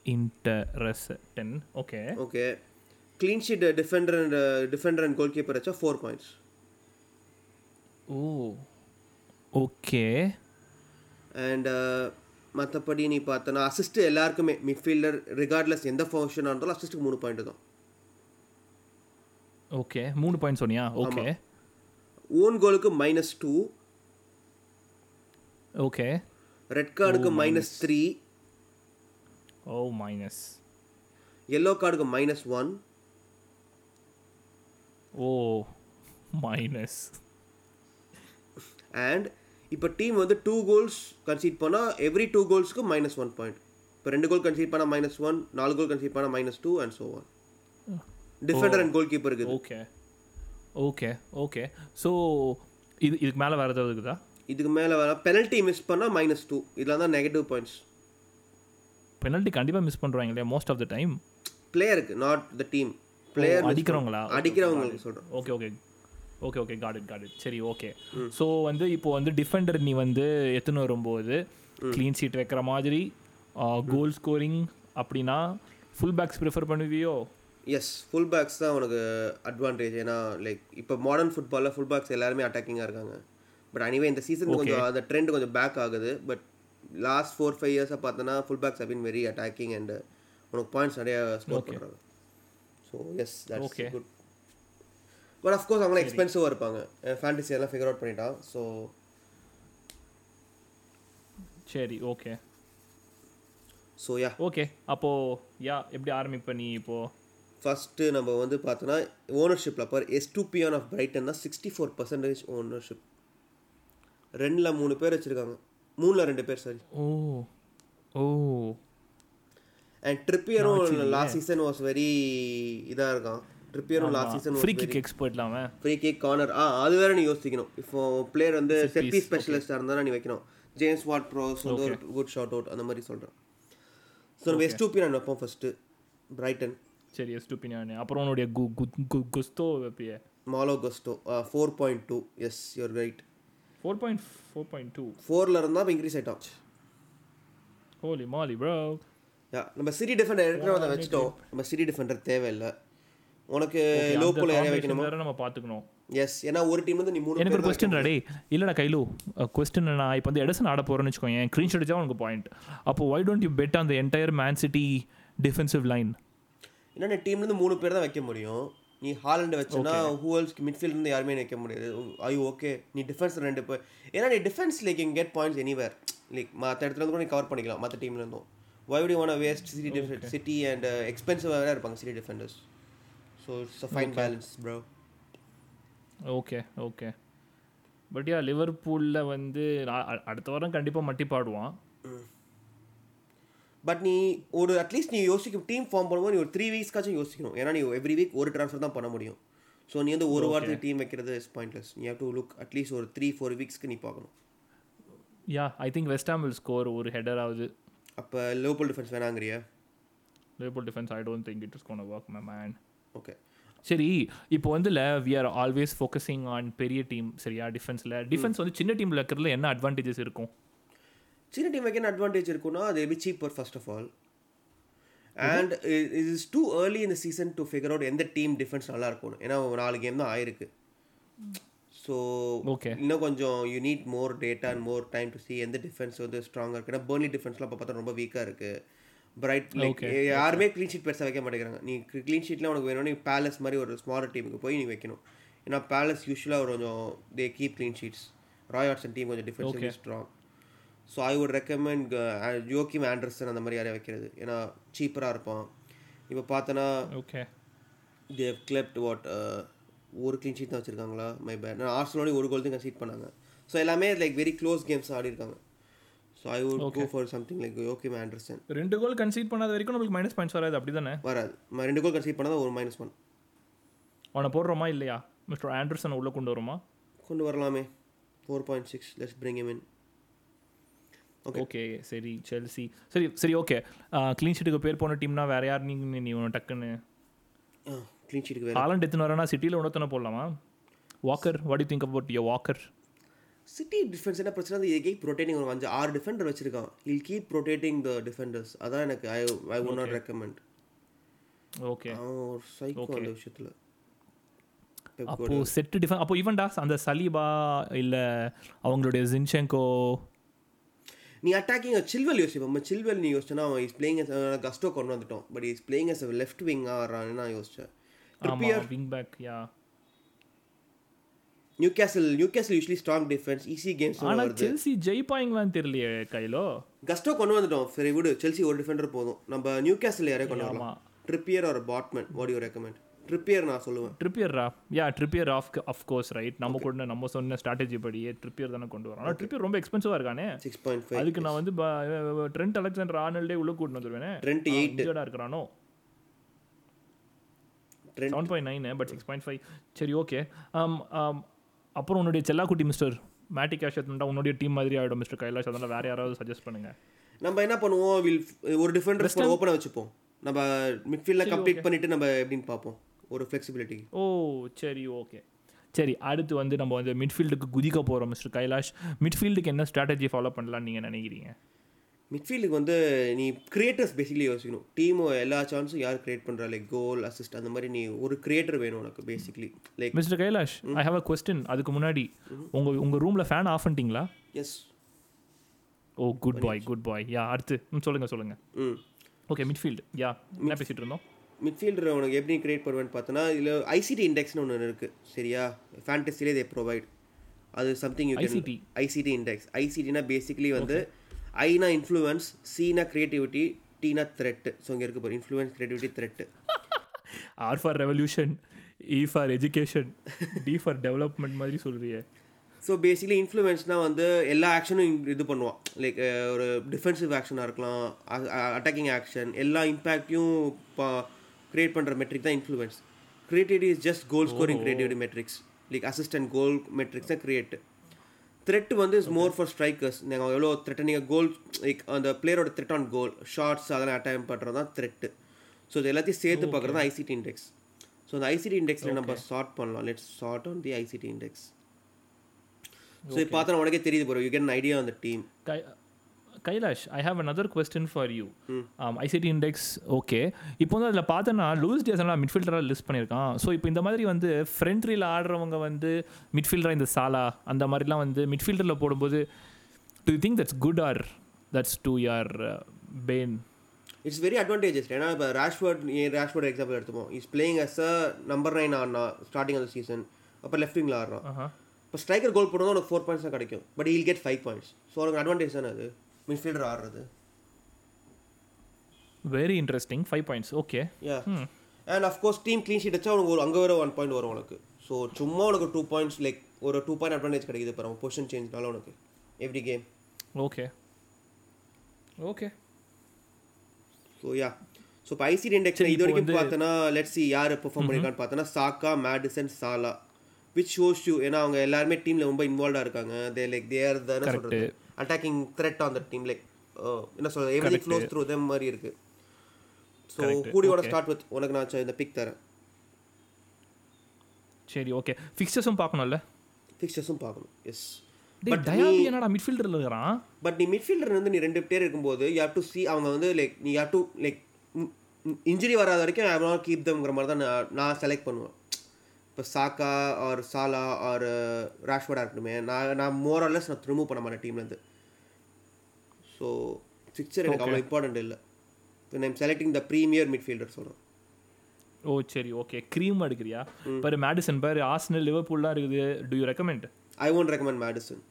interesting okay okay clean sheet defender and defender and goal keeper வச்சா four points oh okay and மற்றபடி நீ பார்த்தனா அசிஸ்ட் எல்லாருக்குமே மிட்ஃபீல்டர் ரிகார்ட்லெஸ் எந்த ஃபங்க்ஷனாக இருந்தாலும் அசிஸ்ட்டுக்கு மூணு பாயிண்ட் தான். ஓகே மூணு பாயிண்ட் சொன்னியா? ஓகே ஓன் கோலுக்கு மைனஸ் டூ ஓகே ரெட் கார்டுக்கு minus three oh minus yellow கார்டுக்கு minus one oh minus and இப்போ டீம் வந்து டூ கோல்ஸ் கன்சீட் பண்ணால் எவ்ரி டூ கோல்ஸ்க்கு மைனஸ் ஒன் பாயிண்ட் இப்போ ரெண்டு கோல் கன்சீட் பண்ணால் மைனஸ் ஒன் நாலு கோல் கன்சீட் பண்ணால் minus two and so one defender and goal keeper இருக்குது. ஓகே ஓகே ஓகே ஸோ இது இதுக்கு மேலே வேறு ஏதாவது இருக்குதா? இதுக்கு மேலே வர பெனல்ட்டி மிஸ் பண்ணால் மைனஸ் டூ இதெல்லாம் தான் நெகட்டிவ் பாயிண்ட்ஸ் பெனல்ட்டி கண்டிப்பாக மிஸ் பண்ணுறாங்க இல்லையா மோஸ்ட் ஆஃப் த டைம் பிளேயருக்கு நாட் த டீம் பிளேயர் அடிக்கிறவங்களா? அடிக்கிறவங்களுக்கு சொல்கிறேன் okay okay okay okay got it got it சரி ஓகே ஸோ வந்து இப்போ வந்து டிஃபெண்டர் நீ வந்து எத்தனை வரும்போது க்ளீன் சீட் வைக்கிற மாதிரி கோல் ஸ்கோரிங் அப்படின்னா ஃபுல் பேக்ஸ் ப்ரிஃபர் பண்ணுவியோ? எஸ் ஃபுல் பேக்ஸ் தான் உனக்கு அட்வான்டேஜ் ஏன்னா லைக் இப்போ மாடர்ன் ஃபுட்பாலில் ஃபுல் பேக்ஸ் எல்லாருமே அட்டாக்கிங்காக இருக்காங்க. பட் அனிவே இந்த சீசன் கொஞ்சம் அந்த ட்ரெண்ட் கொஞ்சம் பேக் ஆகுது. பட் லாஸ்ட் ஃபோர் ஃபைவ் இயர்ஸாக பார்த்தோன்னா full backs been very attacking and உனக்கு பாயிண்ட்ஸ் நிறைய ஸ்கோர் பண்ணுறாங்க so yes that's. Good but of course அவங்களாம் எக்ஸ்பென்சிவாக இருப்பாங்க. ஃபேண்டசி எல்லாம் ஃபிகர் அவுட் பண்ணிட்டான். ஸோ சரி ஓகே ஸோ யா ஓகே அப்போது யா எப்படி ஆரம்பிப்ப நீ இப்போது ஃபஸ்ட்டு நம்ம வந்து பார்த்தோன்னா ஓனர்ஷிப்பில் பார். எஸ் டூ பியான் ஆஃப் பிரைட்டன் தான் சிக்ஸ்டி ஃபோர் பர்சன்டேஜ் ஓனர்ஷிப் ரெண்டில் மூணு பேர் வச்சுருக்காங்க. மூணில் ரெண்டு பேர் சாரி ஓ ஓ. அண்ட் ட்ரிப்பியரும் லாஸ்ட் சீசன் வாஸ் வெரி இதாக இருக்கான். ட்ரிப்பியரும் லாஸ்ட் சீசன் ஃப்ரீ கிக் எக்ஸ்பர்ட்லாம் அவன் ஃப்ரீ கிக் கார்னர் ஆ அது வேற நீ யோசிக்கணும். இப்போ பிளேயர் வந்து செப்பி ஸ்பெஷலிஸ்டாக இருந்தால் நீ வைக்கணும். ஜேம்ஸ் வாட் ப்ரோஸ் வந்து ஒரு குட் ஷாட் அவுட் அந்த மாதிரி சொல்கிறேன் ஸோ நம்ம எஸ் டூ பியான் வைப்போம் ஃபஸ்ட்டு பிரைட்டன் சரி எஸ் டூ பின்னாடி அப்புறம் உன்னுடைய கு கு கு Gusto வைப்பிய? Malo Gusto four point two yes you're right four point four point two ஃபோரில் இருந்தால் இப்போ இன்க்ரீஸ் ஆகிட்டான் ஹோலி மாலி ப்ரோ யா நம்ம சிட்டி டிஃபெண்டர் எடுக்கிறவங்க வச்சுட்டோம். நம்ம சிட்டி டிஃபெண்டர் தேவையில்லை. உனக்கு லோ போல யாரையா வைக்கணுமா? வேற நம்ம பார்த்துக்கணும் எஸ் ஏன்னா ஒரு டீம் வந்து நீ மூணு எனக்கு ஒரு கொஸ்டின் ரெடி இல்லைடா கைலு கொஸ்டின் நான் இப்போ வந்து எடசன் ஆட போகிறேன்னு வச்சுக்கோங்க என் க்ரீன் ஷாட் உனக்கு பாயிண்ட் அப்போ ஒய் டோன்ட் யூ பெட் அந்த entire Man City defensive line நீ டீம்லேருந்து மூணு பேர் தான் வைக்க முடியும். நீ ஹாலண்ட் வச்சனா ஹூவல்ஸ்க்கு மிட்ஃபீல்ட் இருந்து யாருமே வைக்க முடியாது. ஐயோ ஓகே நீ டிஃபென்ஸ் ரெண்டு பேர் ஏன்னா நீ டிஃபென்ஸ் லைக் இங் கெட் பாயிண்ட்ஸ் எனிவேர் லைக் மற்ற இடத்துல இருந்து கூட நீ கவர் பண்ணிக்கலாம். மற்ற டீம்ல இருந்தும். Why would you want to waste city def- city and uh, expensive வேற இருப்பாங்க city defenders. So it's a fine balance bro. Okay okay but yeah லிவர்பூலில் வந்து அ- அடுத்த வாரம் கண்டிப்பாக மட்டி பாடுவான். பட் நீ ஒரு அட்லீஸ்ட் நீ யோசிக்கும் டீம் ஃபார்ம் பண்ணும்போது நீ ஒரு த்ரீ வீக்ஸ்க்காச்சும் யோசிக்கணும். ஏன்னா நீ எவ்ரி வீக் ஒரு ட்ரான்ஸ்ஃபர் தான் பண்ண முடியும். ஸோ நீ வந்து ஒரு வாரத்துக்கு டீம் வைக்கிறது இஸ் பாயிண்ட்லெஸ் நீ have to look at least ஒரு த்ரீ ஃபோர் வீக்ஸ்க்கு நீ பார்க்கணும். Ya I think West Ham will score ஒரு ஹெடர் ஆகுது அப்போ local defence வேணாங்கிறியா? Liverpool defence I don't think it is gonna work my man okay சரி இப்போ வந்துல we are always focusing on பெரிய டீம் சரியா டிஃபென்ஸில் டிஃபென்ஸ் வந்து சின்ன டீமில் இருக்கிறதுல என்ன அட்வான்டேஜஸ் இருக்கும்? சின்ன டீம் வைக்க அட்வான்டேஜ் இருக்குன்னா அது எப்படி cheaper first of all and it is too early இந்த சீசன் டு ஃபிகர் அவுட் எந்த டீம் டிஃபென்ஸ் நல்லா இருக்கும் ஏன்னா நாலு கேம் தான் ஆயிருக்கு. So Okay. இன்னும் கொஞ்சம் you need more data and more time to see எந்த டிஃபென்ஸ் வந்து ஸ்ட்ராங்காக இருக்கு. ஏன்னா பேர்லி டிஃபென்ஸ்லாம் இப்போ பார்த்தா ரொம்ப வீக்காக இருக்குது பிரைட் லைக் யாருமே க்ளீன் ஷீட் பெருசாக வைக்க மாட்டேங்கிறாங்க. நீ க்ளீன் ஷீட்லாம் உனக்கு வேணும் நீ பேலஸ் மாதிரி ஒரு ஸ்மாலர் டீமுக்கு போய் நீ வைக்கணும். ஏன்னா பேலஸ் யூஸ்வலாக கொஞ்சம் they keep clean sheets Roy arts team கொஞ்சம் defensively strong so I would recommend Joachim Andersen அந்த மாதிரி யாரையும் வைக்கிறது. ஏன்னா சீப்பராக இருப்பான். இப்போ பார்த்தோன்னா ஓகே தேவ் கிளப்ட் வாட் ஒரு க்ளீன் ஷீட் தான் வச்சுருக்காங்களா? மை பேட் நான் ஆர்சனோட ஒரு கோல் தான் கன்சீட் பண்ணாங்க. ஸோ எல்லாமே லைக் வெரி க்ளோஸ் கேம்ஸ் ஆடி இருக்காங்க. So I would go for something like Joachim Andersen ரெண்டு கோல் கன்சீட் பண்ணாத வரைக்கும் நம்மளுக்கு மைனஸ் பாயிண்ட்ஸ் வராது. அப்படி தானே வராது ரெண்டு கோல் கன்சீட் பண்ணால் ஒரு மைனஸ் ஒன் அவனை போடுறோமா இல்லையா? மிஸ்டர் ஆண்டர்சன் உள்ளே கொண்டு வருமா? கொண்டு வரலாமே. Four point six let's bring in okay சரி செல்சி சரி சரி ஓகே க்ளீன் ஷீட்டுக்கு பேர் போன டீம்னா வேற யார்? நீங்க நீ டக்குன்னு. க்ளீன் ஷீட்டுக்கு வேறு. ஹாலண்ட் எத்தனை வரனா? சிட்டியில் உணத்தனை போடலாமா? Walker what you think about yo Walker City defence என்ன பிரச்சனை? அது கீப் ரொட்டேட்டிங் ஒரு அஞ்சு ஆறு டிஃபெண்டர் வச்சிருக்கான். He'll keep rotating the defenders அதான் எனக்கு I I won't recommend okay அவன் ஒரு சைக்கோ அந்த விஷயத்தில். அப்போ செட்டு டிஃபன் அப்போ ஈவன்டா அந்த சலீபா இல்ல அவங்களுடைய ஜின்ஷெங்கோ நீ அட்டாக்கிங் சில்வெல் யோசிப்போம் நம்ம சில்வெல் நீ யோசிச்சனா அவன் இஸ் பிளேயிங் கஸ்டோ கொண்டு வந்துட்டோம் but is playing as left wing ஆடுறான்னு நான் யோசிச்சேன். Wing back ya Newcastle Newcastle usually strong defence easy games ஆனா வருது. செல்சி ஜெயிப்பாங்களான்னு தெரியலையே கையிலோ? கஸ்டோ கொண்டு வந்துட்டோம். சரி விடு. செல்சி ஒரு டிஃபெண்டர் போதும். நம்ம நியூ கேசல் யாரையும் கொண்டு. வரலாம். ட்ரிப்பியர் ஒரு Botman what you recommend Trippier நான் சொல்லுவேன். ட்ரிப்பியர்ரா ya Trippier of of course right நம்ம கூட நம்ம சொன்ன ஸ்ட்ராட்டஜி படியே ட்ரிப்பியர் தானே கொண்டு வரோம். ஆனால் ட்ரிப்பியர் ரொம்ப எக்ஸ்பென்சிவாக இருக்கானே? சிக்ஸ் பாயிண்ட் ஃபைவ் அதுக்கு நான் வந்து ட்ரெண்ட் அலெக்சாண்டர் ஆர்னல்டே உள்ள கூட்டிட்டு வந்துருவேனே? ட்ரெண்ட் எயிட் இருக்கிறானோ? Seven point nine but six point five சரி ஓகே அப்புறம் உன்னுடைய செல்லாக்குட்டி மிஸ்டர் மேட்டி கேஷ் எடுத்துட்டா உன்னுடைய டீம் மாதிரி ஆகிடும் மிஸ்டர் கைலாஷ். அதெல்லாம் வேற யாராவது சஜஸ்ட் பண்ணுங்க. நம்ம என்ன பண்ணுவோம்? வில் ஒரு டிஃபெண்டர் ஓப்பனாக வச்சுப்போம். நம்ம மிட்ஃபீல்டில் கம்ப்ளீட் பண்ணிட்டு நம்ம எப்படின்னு பார்ப்போம். ஒரு ஃப்ளெக்சிபிலிட்டிக்கு ஓ சரி ஓகே சரி அடுத்து வந்து நம்ம வந்து மிட்ஃபீல்டுக்கு குதிக்க போகிறோம் மிஸ்டர் கைலாஷ். மிட்ஃபீல்டுக்கு என்ன ஸ்ட்ராட்டஜி ஃபாலோ பண்ணலாம்னு நீங்கள் நினைக்கிறீங்க? மிட்ஃபீல்டுக்கு வந்து நீ கிரியேட்டர்ஸ் பேசிக்கலி யோசிக்கணும். டீம் எல்லா சான்ஸும் யார் கிரியேட் பண்ணுறா லைக் கோல் அசிஸ்ட் அந்த மாதிரி நீ ஒரு கிரியேட்டர் வேணும் உனக்கு basically like mister Kailash I have a question அதுக்கு முன்னாடி உங்கள் உங்கள் ரூமில் ஃபேன் ஆஃப் பண்ணிட்டீங்களா? Yes oh good boy good boy ya அடுத்து. ம் சொல்லுங்கள் சொல்லுங்கள் ம். ஓகே மிட்ஃபீல்டு யா என்ன பேசிட்டு இருந்தோம்? மிட்ஃபீல்டர் உனக்கு எப்படி கிரியேட் பண்ணுவேன்னு பார்த்தோன்னா இதில் ஐசிடி இண்டெக்ஸ்னு ஒன்று இருக்குது சரியா? ஃபேண்டசிலே தே ப்ரொவைட் அது something you ICT. ICT index ஐசிடினா basically வந்து ஐனா இன்ஃப்ளூயன்ஸ் சீனா கிரியேட்டிவிட்டி டீனா த்ரெட்டு ஸோ இங்கே இருக்கு பாரு influence creativity threat R for revolution E for education T for development மாதிரி சொல்றியே. ஸோ பேசிக்கலி இன்ஃப்ளூயன்ஸ்னால் வந்து எல்லா ஆக்ஷனும் இது பண்ணுவான். லைக் ஒரு டிஃபென்சிவ் ஆக்ஷனாக இருக்கலாம் அட்டாக்கிங் ஆக்ஷன் எல்லா இம்பேக்டையும் கிரியேட் பண்ணுற மெட்ரிக் தான் influence creativity is just goal scoring creativity metrics like assistant goal metrics தான் கிரியேட் த்ரெட் வந்து இஸ் மோர் ஃபார் ஸ்ட்ரைக்கர்ஸ் நீங்கள் எவ்வளோ த்ரெட்டை நீங்கள் கோல் லைக் அந்த பிளேயரோட த்ரெட் ஆன் கோல் ஷார்ட்ஸ் அதெல்லாம் அட்டைம் பண்ணுறது தான் த்ரெட்டு ஸோ இது எல்லாத்தையும் சேர்த்து பார்க்குறது தான் ஐசிடி இண்டெக்ஸ் ஸோ அந்த ஐசிடி இண்டெக்ஸில் நம்ம சார்ட் பண்ணலாம். Let's sort on the ICT index so இப்போ பார்த்தா உனக்கே தெரியுது ப்ரோ யூ கெட் ஐடியா அந்த team Kai Kailash I have another question for you ICT index okay இப்போ வந்து அதில் பார்த்தோன்னா லூயிஸ் டியாஸ்லாம் மிட்ஃபீல்டராக லிஸ்ட் பண்ணியிருக்கான். ஸோ இப்போ இந்த மாதிரி வந்து ஃப்ரண்ட்ரியில் ஆடுறவங்க வந்து மிட்ஃபீல்டராக இந்த சாலா அந்த மாதிரிலாம் வந்து மிட்ஃபீல்டரில் போடும்போது do think that's good or that's to your pain it's very advantages ஏன்னா இப்போ ரேஷ்வர்ட் ரேஷ்வர்ட் எக்ஸாம்பிள் எடுத்துப்போம். Is playing as a number nine ஆடினா ஸ்டார்டிங் ஆஃப் சீசன் அப்போ லெஃப்ட் விங்கில் ஆடுறான். இப்போ ஸ்ட்ரைக்கர் கோல் போடுறது உனக்கு ஃபோர் பாயிண்ட்ஸ் தான் கிடைக்கும். But he'll get five points so உனக்கு அட்வான்டேஜ் தானே அது? மிட்ஃபீல்டர் ஆடுறது. Very interesting five points okay ya and of course team clean sheet வச்சா உனக்கு ஒரு அங்கே வர ஒன் பாயிண்ட் வரும் உனக்கு. ஸோ சும்மா உனக்கு டூ பாயிண்ட்ஸ் லைக் ஒரு டூ பாயிண்ட் அட்வான்டேஜ் கிடைக்குது பாரு பொசிஷன் சேஞ்ச்னால உனக்கு. Every game okay okay so yeah so இப்போ ஐசிடி இண்டெக்ஸ் இது வரைக்கும் பார்த்தோன்னா லெட்ஸ் சி யார் பெர்ஃபார்ம் பண்ணிருக்கான்னு பார்த்தோன்னா Saka Maddison Salah which shows you ஏன்னா அவங்க எல்லாருமே டீமில் ரொம்ப இன்வால்வாக இருக்காங்க. தே லைக் தேர் தானே சொல்கிறது attacking threat on the team like என்ன சொல்றது எவ்ரி ஃப்ளோஸ் த்ரூ தெம் மாதிரி இருக்கு. ஸோ கூடியோட ஸ்டார்ட் வித் உனக்கு நான் இந்த பிக் தரேன். சரி ஓகே ஃபிக்சர்ஸும் பார்க்கணும்ல? ஃபிக்சர்ஸும் பார்க்கணும் எஸ் டேய் டயாபி என்னடா மிட்ஃபீல்டரில் இருக்கிறான்? பட் நீ மிட்ஃபீல்டர் வந்து நீ ரெண்டு பேர் இருக்கும்போது யூ ஹேவ் டு சி அவங்க வந்து லைக் நீ ஹேவ் டு லைக் இன்ஜுரி வராத வரைக்கும் ஐ நாட் கீப் தம்ங்கிற மாதிரி தான் நான் செலக்ட் பண்ணுவேன். இப்போ சாக்கா ஆர் சாலா ஆர் ராஷ்வர்டாக இருக்கணுமே நான் நான் மோரல்லஸ் நான் ரிமூவ் பண்ண மாட்டேன் டீம்லேருந்து ஸோ ஃபிக்சர் எனக்கு அவ்வளோ இம்பார்ட்டன்ட் இல்லை. இப்போ நான் செலக்டிங் த ப்ரீமியர் மிட்ஃபீல்டர் சொல்கிறேன் ஓ சரி ஓகே க்ரீம் எடுக்கிறியா? பாரு மேடிசன் பாரு ஆர்சனல் லிவர்பூல்லாம் இருக்குது. Do you recommend I won't recommend Maddison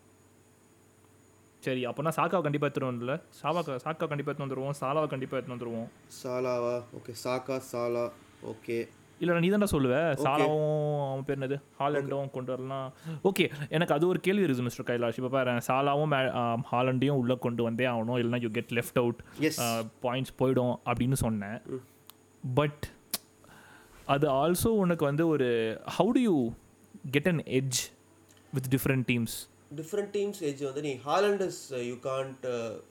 சரி அப்போனா சாக்காவை கண்டிப்பாக எடுத்துருவோம்ல சாவா சாக்கா கண்டிப்பாக எடுத்து வந்துருவோம் சாலாவை கண்டிப்பாக எடுத்து வந்துருவோம். சாலாவா? ஓகே சாக்கா சாலா ஓகே இல்லை நீ தானே சொல்லுவேன் சாலாவும் அவன் பேர் என்னது? ஹாலண்டும் கொண்டு வரலாம். ஓகே எனக்கு அது ஒரு கேள்வி இருக்குது மிஸ்டர் கைலாஷ். இப்போ பாரு சாலாவும் ஹாலண்டையும் உள்ளே கொண்டு வந்தே ஆகணும். இல்லைனா you get left out points போயிடும் அப்படின்னு சொன்னேன். பட் அது ஆல்சோ உனக்கு வந்து ஒரு how do you get an edge with different teams different teams edge வந்து நீ ஹாலண்டஸ் யூ கான்ட்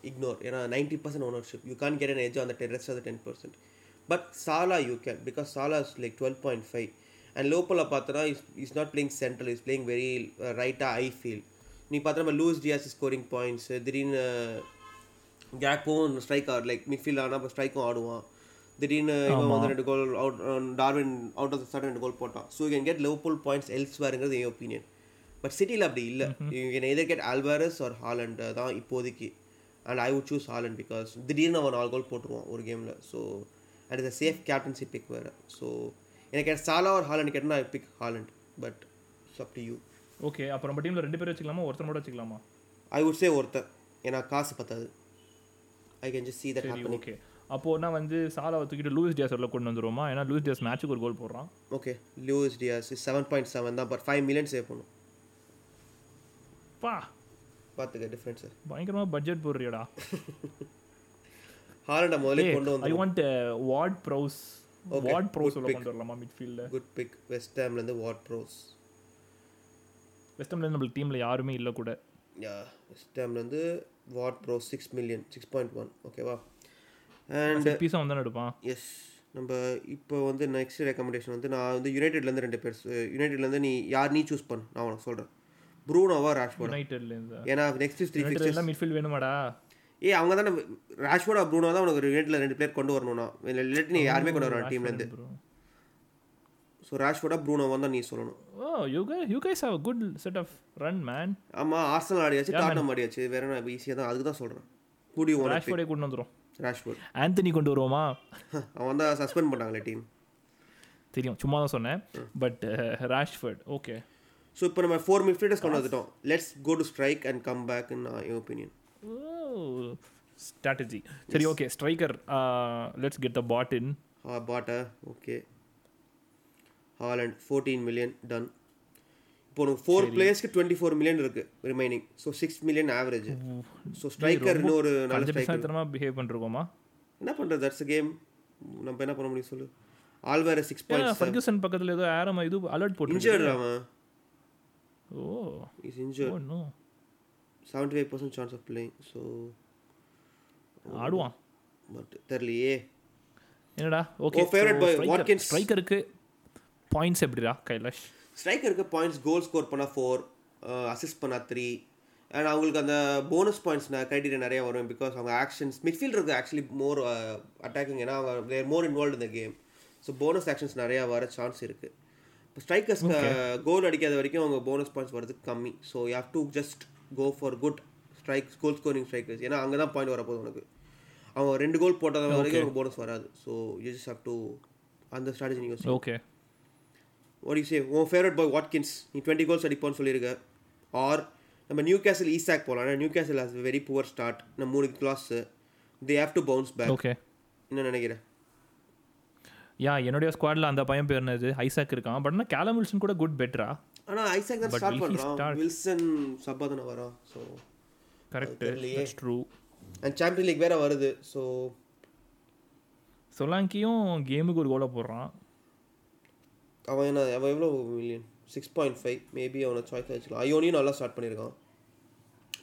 இக்னோர் ஏன்னா ninety percent ownership you can get an edge on the rest of ten percent but Salah you can because Salah is like twelve point five and லோக்கலில் பார்த்தோன்னா is is not playing central is playing very ரைட்டாக I feel நீ பார்த்தா loose Dias scoring points திடீர்னு கேப்பும் strike or like midfield ஆனால் இப்போ ஸ்ட்ரைக்கும் ஆடுவான். திடீர்னு இவன் வந்து ரெண்டு goal out Darwin out of sudden ரெண்டு கோல் போட்டான். ஸோ யூ கேன் கெட் லோபுல் பாயிண்ட்ஸ் எல்ஸ்வேருங்கிறது என் ஒப்பீனியன் பட் சிட்டியில் அப்படி இல்லை. You can either get Alvarez or Haaland தான் இப்போதைக்கு. And I would choose Haaland because திடீர்னு அவன் நாலு கோல் போட்டுருவான் ஒரு கேமில் so and is safe captaincy pick வேறு ஸோ எனக்கு சாலா ஒரு ஹாலண்ட் கேட்டால் நான் pick Haaland but up to you okay அப்போ நம்ம டீமில் ரெண்டு பேர் வச்சுக்கலாமா? ஒருத்தர் மட்டும் வச்சுக்கலாமா? ஐ வுட் சே ஒருத்தர் ஏன்னா காசு பத்தாது. I can just see that சரி happening. ஓகே அப்போனா வந்து சாலாவை தூக்கிட்டு லூயிஸ் டியாஸரில் கொண்டு வந்துருவோமா? ஏன்னா லூயிஸ் டியாஸ் மேட்ச்சுக்கு ஒரு கோல் போடுறான். Okay Luis Diaz seven point seven தான் பட் ஃபைவ் மில்லியன் சேவ் பண்ணும் பா! பார்த்துக்க டிஃப்ரென்ஸு பயங்கரமாக பட்ஜெட் போடுறியடா. <laughs> ஹாலண்டை முதல்ல கொண்டு ஐ வந்து want Ward Prowse Ward Prowse உள்ள. கொண்டு வரலாமா மிட்ஃபீல்டில் குட் பிக் வெஸ்ட் ஹாம்லேருந்து வாட் ப்ரோஸ் வெஸ்டர்ன்ல நம்மளுக்கு டீமில் யாருமே இல்லை கூட. Ya West ஹாம்லேருந்து Ward Prowse six million six point one ஓகேவா அண்ட் பீஸாக வந்து எடுப்பான். எஸ் நம்ம இப்போ வந்து நெக்ஸ்ட் ரெக்கமெண்டேஷன் வந்து நான் வந்து யுனைடெட்லேருந்து ரெண்டு பேர் யுனைடெட்லேருந்து நீ யார் நீ சூஸ் பண்ணு. நான் உனக்கு சொல்கிறேன் ப்ரூனோவா ராஷ்போர்டா யுனைடெட்லேருந்து ஏன்னா நெக்ஸ்ட் த்ரீ ஃபிக்சர்ஸ் யுனைடெட்ல மிட்ஃபீல்ட் வேணுமாடா? ஏ அவங்க தானே ராஷ்போர்டா ப்ரூனோ தான் உனக்கு யுனைட்டில் ரெண்டு பேர் கொண்டு வரணும்னா. இல்லாட்டி நீ யாருமே கொண்டு வரணும் டீம்லேருந்து. ஸோ ராஷ்போர்டா ப்ரூனோவா தான் நீ சொல்லணும். guys, you guys have a good set of run, man. ஆமாம் ஆர்சனல் ஆடியாச்சு டாட்னம் ஆடியாச்சு. வேற என்ன ஈஸியாக தான் அதுக்கு தான் சொல்கிறேன் கூடி ஓன ராஷ்ஃபோர்டே கொண்டு வந்துரும். ராஷ்போர்ட் ஆந்தனி கொண்டு வருவோமா? <laughs> அவன் தான் சஸ்பெண்ட் பண்ணாங்களே டீம் தெரியும் சும்மா தான் சொன்னேன். பட் ராஷ்ஃபோர்ட் ஓகே ஸோ இப்போ நம்ம ஃபோர் மிட்ஃபீல்டர்ஸ் கொண்டு வந்துட்டோம். Let's go to strike and come back in N opinion strategy சரி okay striker let's get the pot in பாட்டா okay Haaland fourteen million done இப்போ உனக்கு ஃபோர் பிளேயர்ஸ்க்கு டுவெண்ட்டி ஃபோர் மில்லியன் இருக்கு remaining so six million average so striker இன்னொரு நல்ல striker behave பண்ணிருக்கோமா என்ன பண்ணுறது தட்ஸ் கேம் நம்ம என்ன பண்ண முடியும் சொல்லு? ஆல்வேர சிக்ஸ் பாயிண்ட்ஸ் ஃபர்கூசன் பக்கத்துல ஏதோ ஆரம் இது அலர்ட் போட்டு இன்ஜர்ட் அவன்? ஓ. Is injured seventy five percent chance of playing so ஆடுவான். பட் தெரியலையே. என்னடா? Okay favourite boy, Watkins. ஸ்ட்ரைக்கருக்கு பாயிண்ட்ஸ் எப்படிடா கைலாஷ்? ஸ்ட்ரைக்கருக்கு பாயிண்ட்ஸ் கோல் ஸ்கோர் பண்ணால் ஃபோர் அசிஸ்ட் பண்ணால் த்ரீ அண்ட் அவங்களுக்கு அந்த போனஸ் பாயிண்ட்ஸ் க்ரைட்டீரியா நிறைய வரும் பிகாஸ் அவங்க ஆக்ஷன்ஸ் மிட்ஃபீல்டருக்கு ஆக்சுவலி மோர் அட்டாக்கிங் ஏன்னா அவங்க தேர் மோர் இன்வால்வ் இந்த கேம் ஸோ போனஸ் ஆக்ஷன்ஸ் நிறையா வர சான்ஸ் இருக்குது இப்போ ஸ்ட்ரைக்கர்ஸ்க்கு கோல் அடிக்காத வரைக்கும் அவங்க போனஸ் பாயிண்ட்ஸ் வரதுக்கு கம்மி. So you have to just go for good strikes goal scoring strikers ஏன்னா அங்கே தான் பாயிண்ட் வரப்போகுது உனக்கு. அவங்க ரெண்டு கோல் போட்டது வரைக்கும் உனக்கு போனஸ் வராது. So you just have to அந்த ஸ்ட்ராட்டஜி நீங்கள் ஓகே you say? உன் ஃபேவரட் பாய் வாட்கின்ஸ் நீ டுவெண்ட்டி கோல்ஸ் அடிப்போன்னு சொல்லியிருக்க. ஆர் நம்ம நியூ கேசல் ஈசாக் போகலாம் Newcastle has very poor start நம்ம மூணு class they have to bounce back okay என்ன நினைக்கிறேன் யா என்னுடைய ஸ்குவாடில் அந்த பையன் பேர் என்னது? ஐசாக் இருக்கான். பட் ஆனால் கேலம் வில்சன் கூட குட் பெட்டரா ஆனால் ஐசாக் தான் ஸ்டார்ட் start? வில்சன் சப்பா தானே வரான் ஸோ கரெக்ட் தெரியலையே. ட்ரூ அண்ட் சாம்பியன் லீக் வேற வருது ஸோ சொலாங்கியும் கேமுக்கு ஒரு கோலை போடுறான். அவன் என்ன அவன் எவ்வளோ million six point five maybe அவனை சாய்ஸ் வச்சுக்கலாம் ஐயோனியும் நல்லா ஸ்டார்ட் பண்ணியிருக்கான்.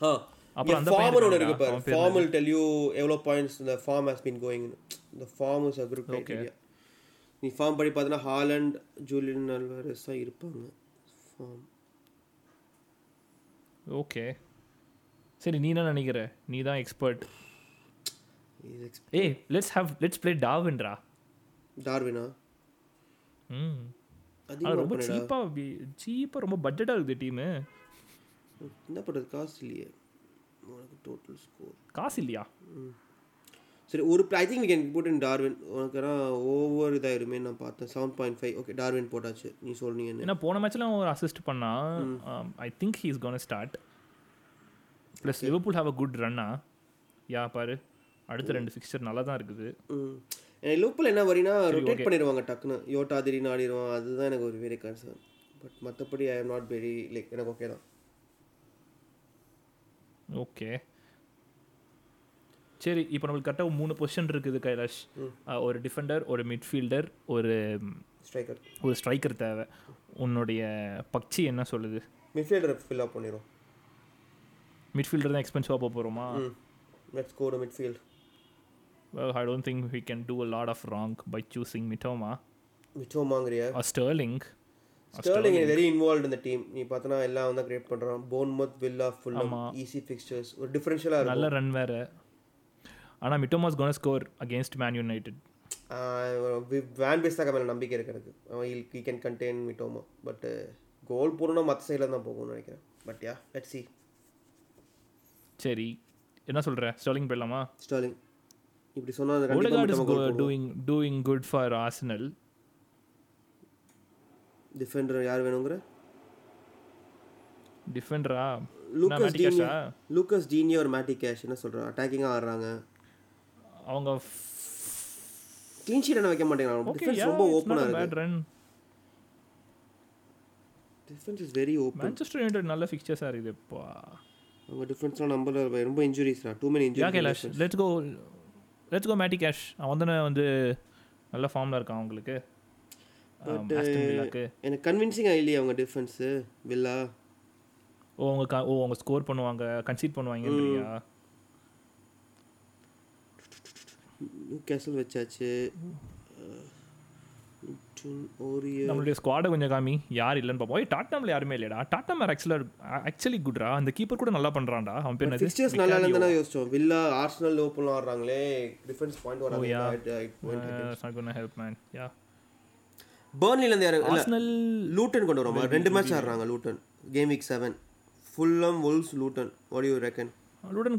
ஆ அப்புறம் அந்த ஃபார்மர் ஒன்று இருக்கு பாரு. அவன் பேர் ஃபார்ம் வில் டெல் யூ எவ்வளோ பாயிண்ட்ஸ் இந்த ஃபார்ம் ஹஸ் பீன் கோயிங் இந்த ஃபார்ம் இஸ் அ criteria. நீ ஃபார்ம் படி பார்த்தீங்கன்னா ஹாலண்ட் ஜூலியன் அல்வாரஸ் தான் இருப்பாங்க. Form okay. சரி நீ என்ன நினைக்கிற? நீ தான் எக்ஸ்பர்ட் ஏய் லெட்ஸ் ஹேவ் லெட்ஸ் ப்ளே டாவின்ரா டார்வினா ம். அது ரொம்ப பண்ணிடா. சீப்பாக சீப்பாக ரொம்ப பட்ஜெட்டாக இருக்குது டீமு. என்ன பண்ணுறது? காசு இல்லையே. உனக்கு டோட்டல் ஸ்கோர் காசு இல்லையா? சரி ஒரு I think we can put in Darwin உனக்கு ஓவர் இதாயிருமே நான் பார்த்தேன். Seven point five okay Darwin போட்டாச்சு. நீ என்ன? ஏன்னா போன மேட்ச்ல ஒரு அசிஸ்ட் பண்ணா I think he is gonna start plus Liverpool have a good ரன்னா யா பாரு. அடுத்த ரெண்டு ஃபிக்சர் நல்லா தான் இருக்குது எனக்கு லூப்பில் என்ன வரினா ரொட்டேட் பண்ணிடுவாங்க டக்குன்னு. யோட்டா திடீர்னு ஆடிடுவான் அதுதான் எனக்கு ஒரு வெரி கன்சர்ன் பட் மற்றபடி I am not very like எனக்கு ஓகே தான். ஓகே சரி இப்போ நம்மளுக்கு கரெக்டாக மூணு பொசிஷன் இருக்குது கைலாஷ். ஒரு டிஃபெண்டர் ஒரு மிட்ஃபீல்டர் ஒரு ஸ்ட்ரைக்கர் ஒரு ஸ்ட்ரைக்கர் தேவை. உன்னுடைய பக்சி என்ன சொல்லுது? மிட்ஃபீல்டர் ஃபில் அப் பண்ணிடும் மிட்ஃபீல்டர் தான் எக்ஸ்பென்சிவாக போக போகிறோமா let's go to midfield Well, I don't think we can do a lot of wrong by choosing Mitoma. Or Sterling. Sterling very involve இந்த டீம் நீ பார்த்தனா எல்லாம் வந்து கிரியேட் பண்ணுறான் Bournemouth Villa Fulham easy fixtures ஒரு டிஃபரன்ஷியலாக இருக்கும் நல்ல ரன் வேற. ஆனால் Mitoma's gonna score against Man United when base தான் மேலே நம்பிக்கை இருக்கு எனக்கு. அவன் he can contain Mitoma but goal போடணும்னா மற்ற சைடில் தான் போகும்னு நினைக்கிறேன். பட் யா லெட் சி சரி. என்ன சொல்ற? ஸ்டர்லிங் போயிடலாமா? ஸ்டர்லிங் இப்படி சொன்னால் doing doing good for Arsenal defender யார் வேணுங்கிற? டிஃபெண்டரா லூக்கஸ் டீனியோ லூக்கஸ் டீனியோ ஒரு மேட்டி கேஷ் என்ன சொல்கிறான் அட்டாக்கிங்காக ஆடுறாங்க. அவங்க க்ளீன் ஷீட் வைக்க மாட்டேங்கிறாங்க. டிஃபென்ஸ் ரொம்ப ஓப்பனாக இருக்கு. Run defence is very open Manchester United நல்ல ஃபிக்சர்ஸாக இருக்குது இப்போ அவங்க டிஃபென்ஸ்லாம் நம்பர் ரொம்ப injuries too many yeah injury Kailash let's go let's go Matty Cash அவன் தானே வந்து நல்ல ஃபார்மில் இருக்கான் அவங்களுக்கு. வில்லாக்கு எனக்கு கன்வின்சிங்காக இல்லையே அவங்க டிஃபென்ஸு வில்லா ஓ அவங்க ஓ அவங்க ஸ்கோர் பண்ணுவாங்க கன்சீட் பண்ணுவாங்கன்றியா நியூ கேசல் வச்சாச்சு. நம்மளுடைய ஸ்குவாடை கொஞ்சம் காமி. யார் இல்லைன்னு பார்ப்போம். டாட்டாமில் யாருமே இல்லையடா. டாட்டா மேர் ஆக்சுவலாக ஆக்சுவலி குட்ரா அந்த கீப்பர் கூட நல்லா பண்ணுறான்டா அவன் பேர் நல்லா இல்லைன்னு யோசிச்சோம். வில்லா ஆர்சனல் ஓப்பன்லாம் ஆடுறாங்களே. டிஃபென்ஸ் பாயிண்ட் வராங்க ஹெல்ப் மேன் யா பேர்ன்லிலேருந்து யாரு ஆர்சனல் லூட்டன் கொண்டு வரோமா ரெண்டு மேட்ச் ஆடுறாங்க Luton game week seven Fulham Wolves Luton what you reckon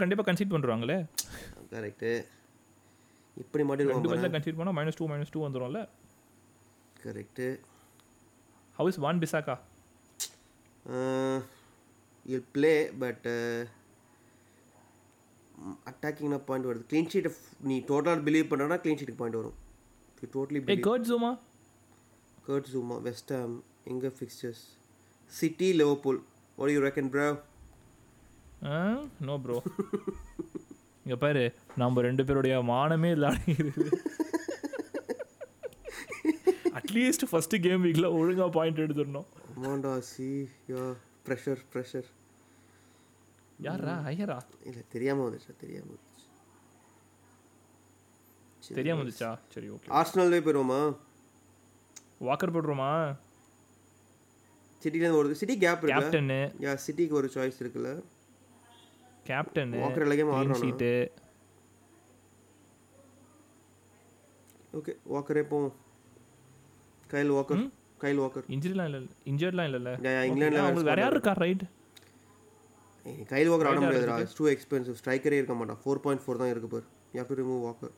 கண்டிப்பாக கன்சீட் பண்ணுறாங்களே கரெக்டு இப்படி ரெண்டு மாட்டிடுவாங்க மேட்ச்சில் கன்சீட் பண்ணால் minus two minus two வந்துடும்ல correct how is van Bissaka you play but அட்டாக்கிங்னா point வருது. க்ளீன் ஷீட்டை நீ டோட்டலாக பிலீவ் பண்ணுறனா க்ளீன் ஷீட்டுக்கு பாயிண்ட் வரும். Totally Kurt Zouma Kurt Zouma West Ham எங்கே fixtures City Liverpool what you reckon bro no bro இங்கே பாரு நம்ம ரெண்டு பேருடைய மானமே இல்லாடுகிறது அட்லீஸ்ட் ஃபர்ஸ்ட் கேம் வீக்கில் ஒழுங்காக பாயிண்ட் எடுத்துடணும். அமாண்டா சி யா ப்ரெஷர் ப்ரெஷர் யாரா ஐயரா? இல்லை தெரியாமல் வந்துச்சா தெரியாமல் வந்துச்சு தெரியாம வந்துச்சா? சரி ஓகே ஆர்ஸ்னல்லே போயிடுவோமா வாக்கர் போடுறோமா சிட்டிலேருந்து ஒரு சிட்டி கேப் இருக்குல்ல? கேப்டனு யா சிட்டிக்கு ஒரு சாய்ஸ் இருக்குல்ல. கேப்டனு ஷீட்டு ஓகே வாக்கரே போவோம். கைல் வாக்கர் கைல் வாக்கர் இன்ஜுரிலாம் இல்லை இன்ஜர்ட்லாம் இல்லைல்ல இங்கிலாந்துல அவங்களுக்கு வேற யார் இருக்கா. ரைட் கைல் வாக்கர் ஆட முடியாதுடா இட்ஸ் டூ. எக்ஸ்பென்சிவ் ஸ்ட்ரைக்கரே இருக்க மாட்டான். ஃபோர் பாயிண்ட் ஃபோர் தான் இருக்கு பார். You to remove Walker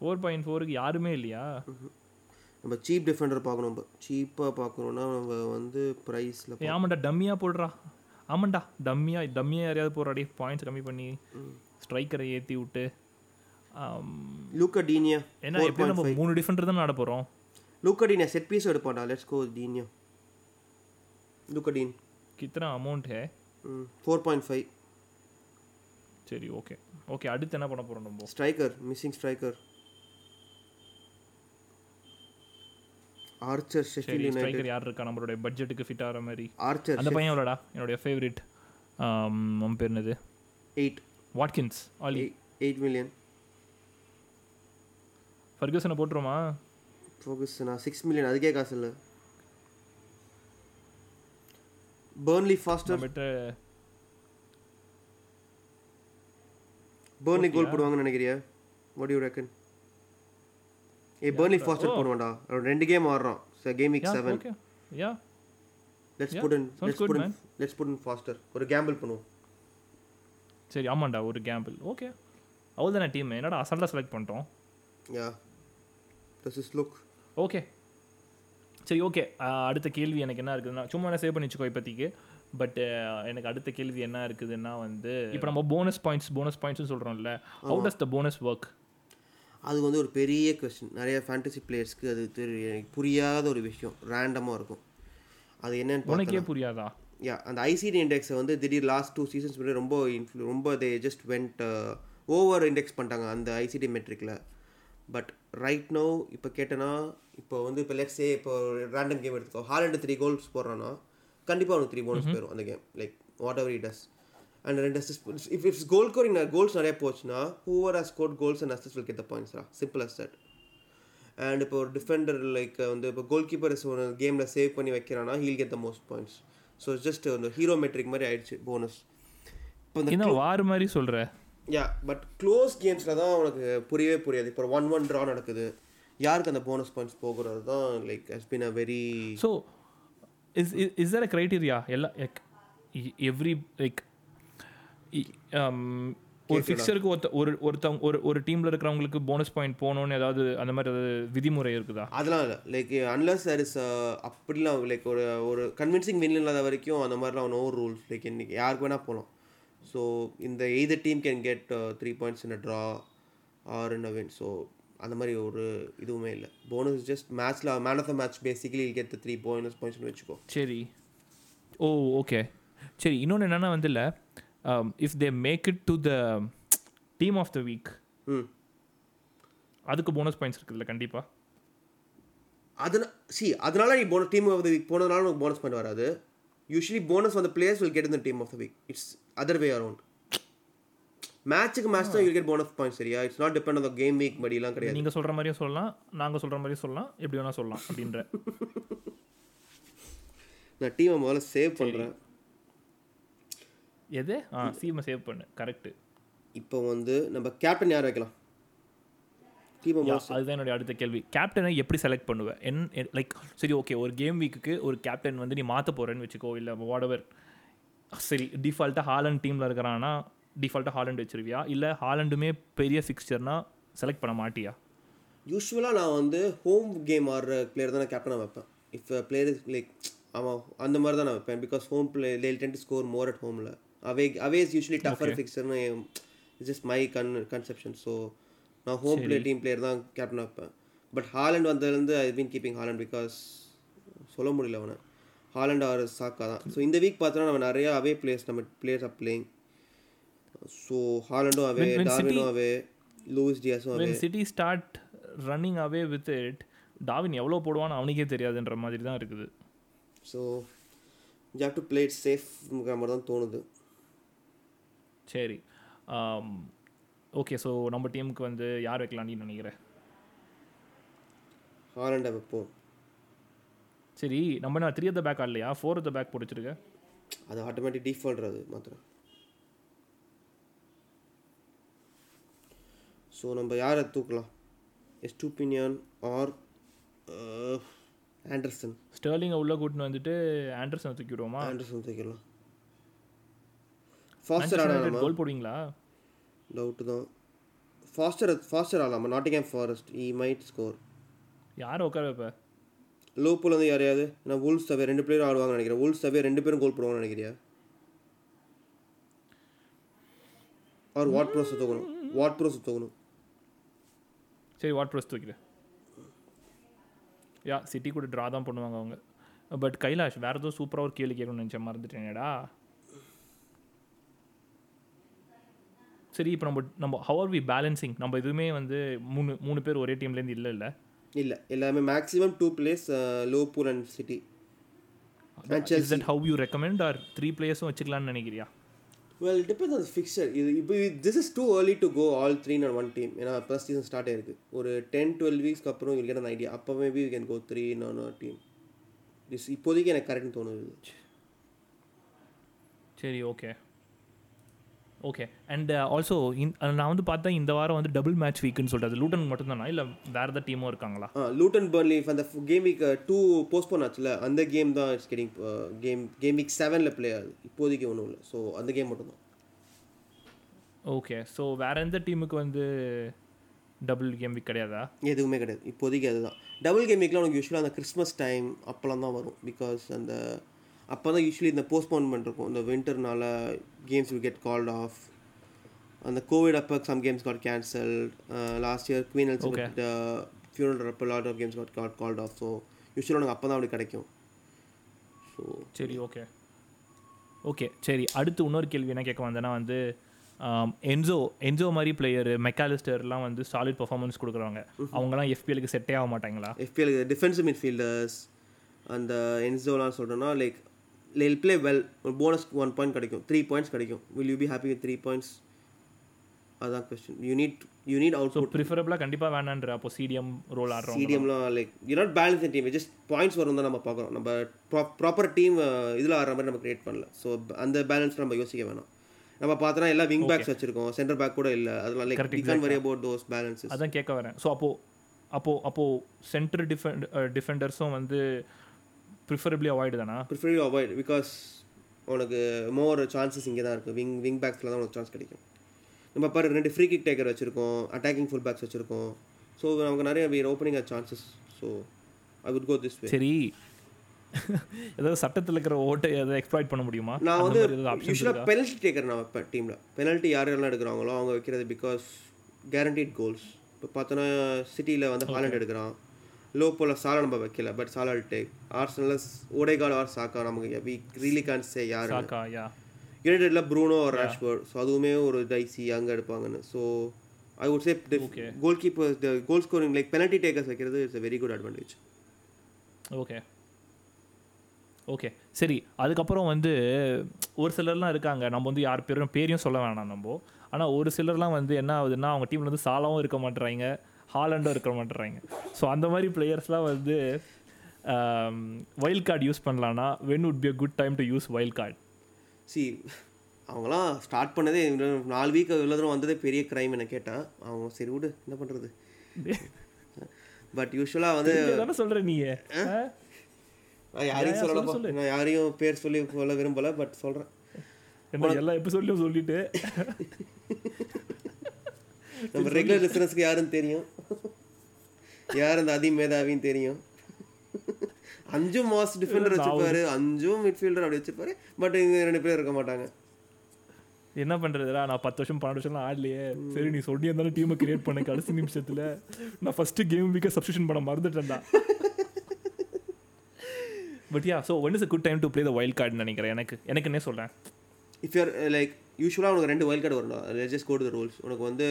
four point ஃபோருக்கு யாருமே இல்லையா? நம்ம சீப் டிஃபெண்டர் பார்க்கணும் நம்ம. சீப்பாக பார்க்கணுன்னா நம்ம வந்து ப்ரைஸில் ஆமாண்டா டம்மியாக போடுறா. ஆமாண்டா டம்மியாக டம்மியாக யாரையாவது போடுறாடி பாயிண்ட்ஸ் கம்மி பண்ணி ஸ்ட்ரைக்கரை ஏற்றி விட்டு லூக்கா டீனியா ஏன்னா எப்படி நம்ம மூணு டிஃபெண்டர் தான் ஆட போகிறோம் லூக்கா டீனியா செட் பீஸ் எடுப்பான்டா லெட்ஸ் கோ டீனியா. லூக்கா டீன் கித்தனை அமௌண்ட் ஹே? ஃபோர் பாயிண்ட் ஃபைவ் சரி ஓகே ஓகே அடுத்து என்ன பண்ண போகிறோம் நம்ம? ஸ்ட்ரைக்கர் மிஸ்ஸிங் ஸ்ட்ரைக்கர் ஆர்ச்சர் சரி ஷெஃபீல்ட் யுனைடெட் ஸ்ட்ரைக்கர் யார் இருக்கா நம்மளுடைய பட்ஜெட்டுக்கு ஃபிட் ஆகிற மாதிரி. ஆர்ச்சர் அந்த பையன் எவ்வளோடா? என்னுடைய ஃபேவரட் அவன் பேர் என்னது? Eight Watkins Ollie eight million ஃபர்கூசனை போட்டுருமா ஃபோக்கஸ் நான் சிக்ஸ் மில்லியன் அதுக்கே காசு இல்லை. பர்ன்லி ஃபாஸ்டர் நம்மகிட்ட பர்ன்லி கோல் போடுவாங்கன்னு நினைக்கிறியா? வாட் யூ ரெக்கன் ஏ பர்ன்லி ஃபாஸ்டர் போடுவான்டா ரெண்டு கேம் ஆடுறான் game week seven okay yeah let's put in let's put. In let's put in Foster ஒரு கேம்பிள் பண்ணுவோம். சரி ஆமாண்டா ஒரு கேம்பிள் ஓகே அவ்வளோதானே டீம் என்னடா அசால்ட்டாக செலக்ட் பண்ணிட்டோம். Yeah this is look okay சரி ஓகே அடுத்த கேள்வி எனக்கு என்ன இருக்குதுன்னா சும்மா என்ன சேவ் பண்ணி வச்சுக்கோ இப்போதைக்கு. பட் எனக்கு அடுத்த கேள்வி என்ன இருக்குதுன்னா வந்து இப்போ நம்ம போனஸ் பாயிண்ட்ஸ் போனஸ் பாயிண்ட்ஸ்னு சொல்கிறோம்ல how does the bonus work அது வந்து ஒரு பெரிய கொஸ்டின் நிறைய ஃபேண்டசி பிளேயர்ஸ்க்கு அது எனக்கு புரியாத ஒரு விஷயம். ரேண்டமாக இருக்கும். அது என்னன்னு உனக்கே புரியாதா? யா அந்த ஐசிடி இண்டெக்ஸை வந்து திடீர் லாஸ்ட் டூ சீசன்ஸ் முன்னாடி ரொம்ப இன்ஃப்ளூ ரொம்ப they just went over index பண்ணிட்டாங்க அந்த ஐசிடி மெட்ரிக்கில் பட் ரைட் நோ இப்போ கேட்டேன்னா இப்போ வந்து இப்போ லெட்ஸே இப்போ ரேண்டம் கேம் எடுத்துக்கோ. ஹாலண்டு த்ரீ கோல்ஸ் போடுறான்னா கண்டிப்பாக அவனுக்கு த்ரீ போனஸ் போயிடும் அந்த game like whatever it does and ரெண்டு assist if it's goal scoring goals நிறைய போச்சுன்னா whoever has scored goals and assist will get the பாயிண்ட்ஸ்ரா simple as that and இப்போ ஒரு டிஃபெண்டர் லைக் வந்து இப்போ கோல் கீப்பர் ஒரு கேமில் சேவ் பண்ணி வைக்கிறான்னா he'll get the most points so just அந்த ஹீரோ மெட்ரிக் மாதிரி ஆயிடுச்சு போனஸ் இப்போ வார் மாதிரி சொல்கிற யா பட் க்ளோஸ் கேம்ஸில் தான் உனக்கு புரியவே புரியாது. இப்போ ஒன் ஒன் ட்ரா நடக்குது. யாருக்கு அந்த போனஸ் பாயிண்ட்ஸ் போகிறது தான் like has been a very so is is there a criteria எல்லா எவ்ரி லைக் ஒரு ஃபிக்ஸருக்கு ஒருத்த ஒரு ஒருத்தவங்க ஒரு ஒரு டீமில் இருக்கிறவங்களுக்கு போனஸ் பாயிண்ட் போகணுன்னு ஏதாவது அந்த மாதிரி ஏதாவது விதிமுறை இருக்குதா? அதெல்லாம் இல்லை. லைக் அன்லஸ் there இஸ் அப்படிலாம் லைக் ஒரு ஒரு கன்வின்சிங் வின் இல்லாத வரைக்கும் அந்த மாதிரிலாம் நோ ரூல்ஸ் லைக் இன்னைக்கு யாருக்கு வேணால் போகலாம் ஸோ இந்த either team can get three points in a draw or in a win so அந்த மாதிரி ஒரு இதுவுமே இல்லை. போனஸ் ஜஸ்ட் மேட்ச்சில் man of the match basically get three bonus பாயிண்ட்ஸ்னு வச்சுக்கோ. சரி. ஓ ஓகே சரி இன்னொன்று என்னென்னா வந்து இல்லை if they make it to the team of the week அதுக்கு போனஸ் பாயிண்ட்ஸ் இருக்குதுல்ல கண்டிப்பாக அதனா சி அதனால நீ போன டீம் ஆஃப் த வீக் போனதுனால உனக்கு போனஸ் பாயிண்ட் வராது. யூஸ்வலி போனஸ் வந்து பிளேயர்ஸ் வில் கெட் இந்த team of the week it's other way around மேட்ச்சுக்கு மேட்ச் தான் கெட் போனஸ் பாயிண்ட் சரியா? It's not depend on game week படிலாம் கிடையாது. நீங்கள் சொல்கிற மாதிரியும் சொல்லலாம் நாங்கள் சொல்கிற மாதிரியும் சொல்லலாம் எப்படி வேணால் சொல்லலாம் அப்படின்ற. <laughs> நான் டீமை முதல்ல சேவ் பண்ணுறேன் எது? ஆ. சீமை சேவ் பண்ணு. கரெக்டு இப்போ வந்து நம்ம கேப்டன் யார் வைக்கலாம்? அதுதான் என்னுடைய அடுத்த கேள்வி. கேப்டனை எப்படி செலக்ட் பண்ணுவேன் என் லைக் சரி ஓகே ஒரு கேம் வீக்குக்கு ஒரு கேப்டன் வந்து நீ மாற்ற போகிறேன்னு வச்சுக்கோ இல்லை வாடவர் சரி டிஃபால்ட்டாக ஹாலண்ட் டீமில் இருக்கிறான்னா டிஃபால்ட்டாக ஹாலண்ட் வச்சிருவியா? இல்லை ஹாலண்டுமே பெரிய ஃபிக்ஸ்டர்னா செலக்ட் பண்ண மாட்டியா? யூஸ்வலாக நான் வந்து ஹோம் கேம் ஆடுற பிளேயர் தான் நான் கேப்டனாக வைப்பேன் இஃப் பிளேயர் இஸ் லைக் ஆமாம் அந்த மாதிரி தான் நான் வைப்பேன். Because home play they'll score more at ஹோமில் away away is usually tougher ஃபிக்ஸர்னு it's just my con conception so நான் ஹோம் பிளே டீம் பிளேயர் தான் கேப்டன் வைப்பேன் பட் ஹாலண்ட் வந்ததுலேருந்து I been keeping Haaland because சொல்ல முடியல அவனை. ஹாலண்ட் ஆர் சாக்கா தான். ஸோ இந்த வீக் பார்த்தோன்னா நம்ம நிறைய அவே பிளேயர்ஸ் நம்ம பிளேயர்ஸ் ஆர் பிளேயிங் ஸோ ஹாலண்டும் அவே டார்வினும் away Luis டியாஸும் away City start running away with it Darwin எவ்வளோ போடுவான்னு அவனுக்கே தெரியாதுன்ற மாதிரி தான் இருக்குது. So you have to play it சேஃப்ங்கிற மாதிரி தான் தோணுது. சரி. ஓகே ஸோ நம்ம டீமுக்கு வந்து யார் வைக்கலாம்னு நினைக்கிறேன் ஹாலண்டை வைப்போம் சரி நம்ம நான் த்ரீ பேக் ஆடலையா? ஃபோர் த பேக் போட்டு வச்சிருக்க அது ஆட்டோமேட்டிக் டிஃபால்ட் அது மாத்திரம். ஸோ நம்ம யாரை தூக்கலாம்? எஸ்டூபினியான் ஆர் ஆண்டர்சன் ஸ்டர்லிங்கை உள்ளே கூட்டின்னு வந்துட்டு ஆண்டர்சனை தூக்கி விடுவோமா ஆண்டர்சன் தூக்கிடலாம். ஃபாஸ்டர் ஆடலாமா? கோல் போடுவீங்களா? டவுட்டு தான். Foster Foster ஆடலாமா? Nottingham Forest he might score யாரை உட்கார வைப்ப லோப்பில் வந்து யாரையாவது நான் உல்ஸ் தவிர ரெண்டு பேரும் ஆடுவாங்கன்னு நினைக்கிறேன். உல்ஸ் தவிர ரெண்டு பேரும் கோல் போடுவாங்கன்னு நினைக்கிறியா? அவர் வாட் ப்ரோஸ் தூக்கணும். வாட் ப்ரோஸ் தூக்கணும். சரி வாட் ப்ளஸ் தூக்கிடு. யா சிட்டி கூட ட்ரா தான் பண்ணுவாங்க அவங்க. பட் கைலாஷ் வேறு ஏதோ சூப்பராக ஒரு கேள்வி கேட்கணும்னு நினச்சேன் மறந்துட்டேனேடா சரி இப்போ நம்ம நம்ம ஹவர் வி பேலன்சிங் நம்ம எதுவுமே வந்து மூணு மூணு பேர் ஒரே டீம்லேருந்து இல்லை இல்லை? இல்லை எல்லாமே maximum two plays Liverpool and City is that how you recommend or three பிளேயர்ஸும் வச்சுக்கலாம்னு நினைக்கிறியா? வெல் டிபெண்ட்ஸ் ஆன் இது இப்போ this is too early to go all three நான் ஒன் டீம் ஏன்னா ஃபர்ஸ்ட் சீசன் ஸ்டார்ட் ஆயிருக்கு. ஒரு டென் டுவெல் வீக்ஸ்க்கு அப்புறம் யூ ஐடியா அப்போ maybe you can go three நான் டீம் திஸ் இப்போதைக்கு எனக்கு கரெக்ட்னு தோணுது. சரி ஓகே ஓகே அண்ட் ஆல்சோ நான் வந்து பார்த்தேன் இந்த வாரம் வந்து டபுள் மேட்ச் வீக்குன்னு சொல்லிட்டு லூட்டன் மட்டும்தானா? இல்லை வேறு ஏதாவது டீமும் இருக்காங்களா? லூட்டன் பர்ன்லி அந்த கேம் வீக் டூ போஸ்ட்போன் ஆச்சுல அந்த கேம் தான் it's getting game game week செவனில் ப்ளே ஆகுது. இப்போதைக்கு ஒன்றும் இல்லை. ஸோ அந்த கேம் மட்டும்தான். ஓகே ஸோ வேறு எந்த டீமுக்கு வந்து டபுள் கேம் வீக் கிடையாதா? எதுவுமே கிடையாது. இப்போதைக்கு அதுதான். டபுள் கேம் வீக்லாம் உனக்கு யூஸ்வலாக அந்த கிறிஸ்மஸ் டைம் அப்போலாம் தான் வரும். பிகாஸ் அந்த அப்போ தான் யூஸ்வலி இந்த போஸ்ட்போன்மெண்ட் இருக்கும். இந்த வின்டர்னால games will get called off அந்த கோவிட் அப்போ some games got cancelled last year Queen Elizabeth funeral அப்போ lot of games got got called off so யூஸ்வலாக உனக்கு அப்போ தான் அப்படி கிடைக்கும். ஸோ சரி ஓகே ஓகே சரி. அடுத்து இன்னொரு கேள்வி என்ன கேட்க வந்தேன்னா வந்து என்ஜோ என்ஜோ மாதிரி பிளேயர் மெக்காலிஸ்டர்லாம் வந்து சாலிட் பர்ஃபார்மன்ஸ் கொடுக்குறவங்க. அவங்கலாம் எஃபிஎலுக்கு செட்டே ஆக மாட்டாங்களா? எஃபிஎல் டிஃபென்சிவ் மிட்ஃபீல்டர்ஸ் அந்த என்சோலாம் சொல்கிறேன்னா லைக் லில் ப்ளே வெல் ஒரு போனஸ் ஒன் பாயிண்ட் கிடைக்கும். த்ரீ பாயிண்ட்ஸ் கிடைக்கும். Will you be happy with three points அதான் question you need you need out so ப்ரிஃபரபிளாக கண்டிப்பாக வேணான்ற அப்போ சிடிஎம் ரோல் ஆடுறோம் சிடிஎம்லாம் like you not balance team just points வரும் தான் நம்ம பார்க்குறோம். நம்ம ப்ராப்பர் டீம் இதில் ஆடுற மாதிரி நம்ம கிரியேட் பண்ணல. ஸோ அந்த பேலன்ஸ் நம்ம யோசிக்க வேணாம். நம்ம பார்த்தோன்னா எல்லாம் விங் பேக்ஸ் வச்சிருக்கோம். சென்டர் பேக் கூட இல்லை. அதெல்லாம் like we can worry about those balances அதான் கேட்க வரேன். ஸோ அப்போது அப்போது அப்போது சென்டர் டிஃபெண்ட் டிஃபெண்டர்ஸும் வந்து ப்ரிஃபரபிளி அவாய்டு தானா? ப்ரிஃபர் அவாய்ட் பிகாஸ் உனக்கு மோர் சான்சஸ் இங்கே தான் இருக்குது விங் விங் பேக்ஸில் தான் உனக்கு சான்ஸ் கிடைக்கும். நம்ம பாரு ரெண்டு ஃப்ரீ கிக் டேக்கர் வச்சுருக்கோம். அட்டாக்கிங் ஃபுல் பேக்ஸ் வச்சுருக்கோம். ஸோ நமக்கு நிறைய we're opening or chances so I would go this way சரி. <laughs> ஏதாவது சட்டத்தில் இருக்கிற ஓட்டை எதாவது எக்ஸ்ப்ளாய்ட் பண்ண முடியுமா? நான் வந்து யூஸ்வலாக பெனல்ட்டி டேக்கர் நான் வைப்பேன் டீமில் பெனல்ட்டி யார் யாரெல்லாம் எடுக்கிறாங்களோ அவங்க வைக்கிறது பிகாஸ் கேரண்டீட் கோல்ஸ் இப்போ பார்த்தோன்னா சிட்டியில் வந்து ஹாலண்ட் எடுக்கிறான். லோ போல சாலா நம்ம வைக்கல but Salah take Arsenal Odegaard or Saka நமக்கு வி ரியலி கான் சே யார் யுனைடெட்ல ப்ரூனோ ஒரு ராஷ்பர்ட் ஸோ அதுவுமே ஒரு டைசி அங்கே எடுப்பாங்கன்னு. So I would say goalkeeper goal scoring like penalty takers வைக்கிறது it's very good advantage okay okay சரி அதுக்கப்புறம் வந்து ஒரு சிலர்லாம் இருக்காங்க. நம்ம வந்து யார் பேரும் பேரையும் சொல்ல வேணாம் நம்ம. ஆனால் ஒரு சிலர்லாம் வந்து என்ன ஆகுதுன்னா அவங்க டீமில் வந்து சாலாவும் இருக்க மாட்டுறாங்க ஹாலண்டும் இருக்க மாட்டுறாங்க. ஸோ அந்த மாதிரி பிளேயர்ஸ்லாம் வந்து வைல்ட் கார்டு யூஸ் பண்ணலான்னா when would be a good time to use wild card C அவங்களாம் ஸ்டார்ட் பண்ணதே நாலு வீக் இவ்வளோ தூரம் வந்ததே பெரிய க்ரைம் என்ன கேட்டால் அவங்க சரி விடு என்ன பண்ணுறது பட் யூஸ்வலாக வந்து தானே சொல்கிற நீ நான் யாரையும் சொல்லலப்பா. நான் யாரையும் பேர் சொல்லி சொல்ல விரும்பலை பட் சொல்கிறேன் என்ன எல்லா எபிசோட்லையும் சொல்லிட்டு? நம்ம ரெகுலர் லிசனர்ஸ்க்கு யாருன்னு தெரியும். யார் அந்த அதி மேதாவின்னு தெரியும் அஞ்சும் மாஸ் டிஃபெண்டர் வச்சிருப்பாரு. அஞ்சும் மிட்ஃபீல்டர் அப்படி வச்சிருப்பாரு. பட் இங்க ரெண்டு பேர் இருக்க மாட்டாங்க. என்ன பண்ணுறதுடா நான் பத்து வருஷம் பன்னெண்டு வருஷம்லாம் ஆடலையே. சரி நீ சொல்லி இருந்தாலும் டீமை கிரியேட் பண்ண கடைசி நிமிஷத்தில். நான் ஃபஸ்ட்டு கேம் வீக்கை சப்ஸ்டியூஷன் பண்ண மறந்துட்டேன்டா. But yeah so one is a good time to play the wild கார்டுன்னு நினைக்கிறேன். எனக்கு எனக்கு என்ன சொல்கிறேன் இஃப் யூர் லைக் யூஸ்வலாக உனக்கு ரெண்டு வைல்ட் கார்டு வரணும். ஜஸ்ட் கோட் த ரூல்ஸ் உனக்கு வந்து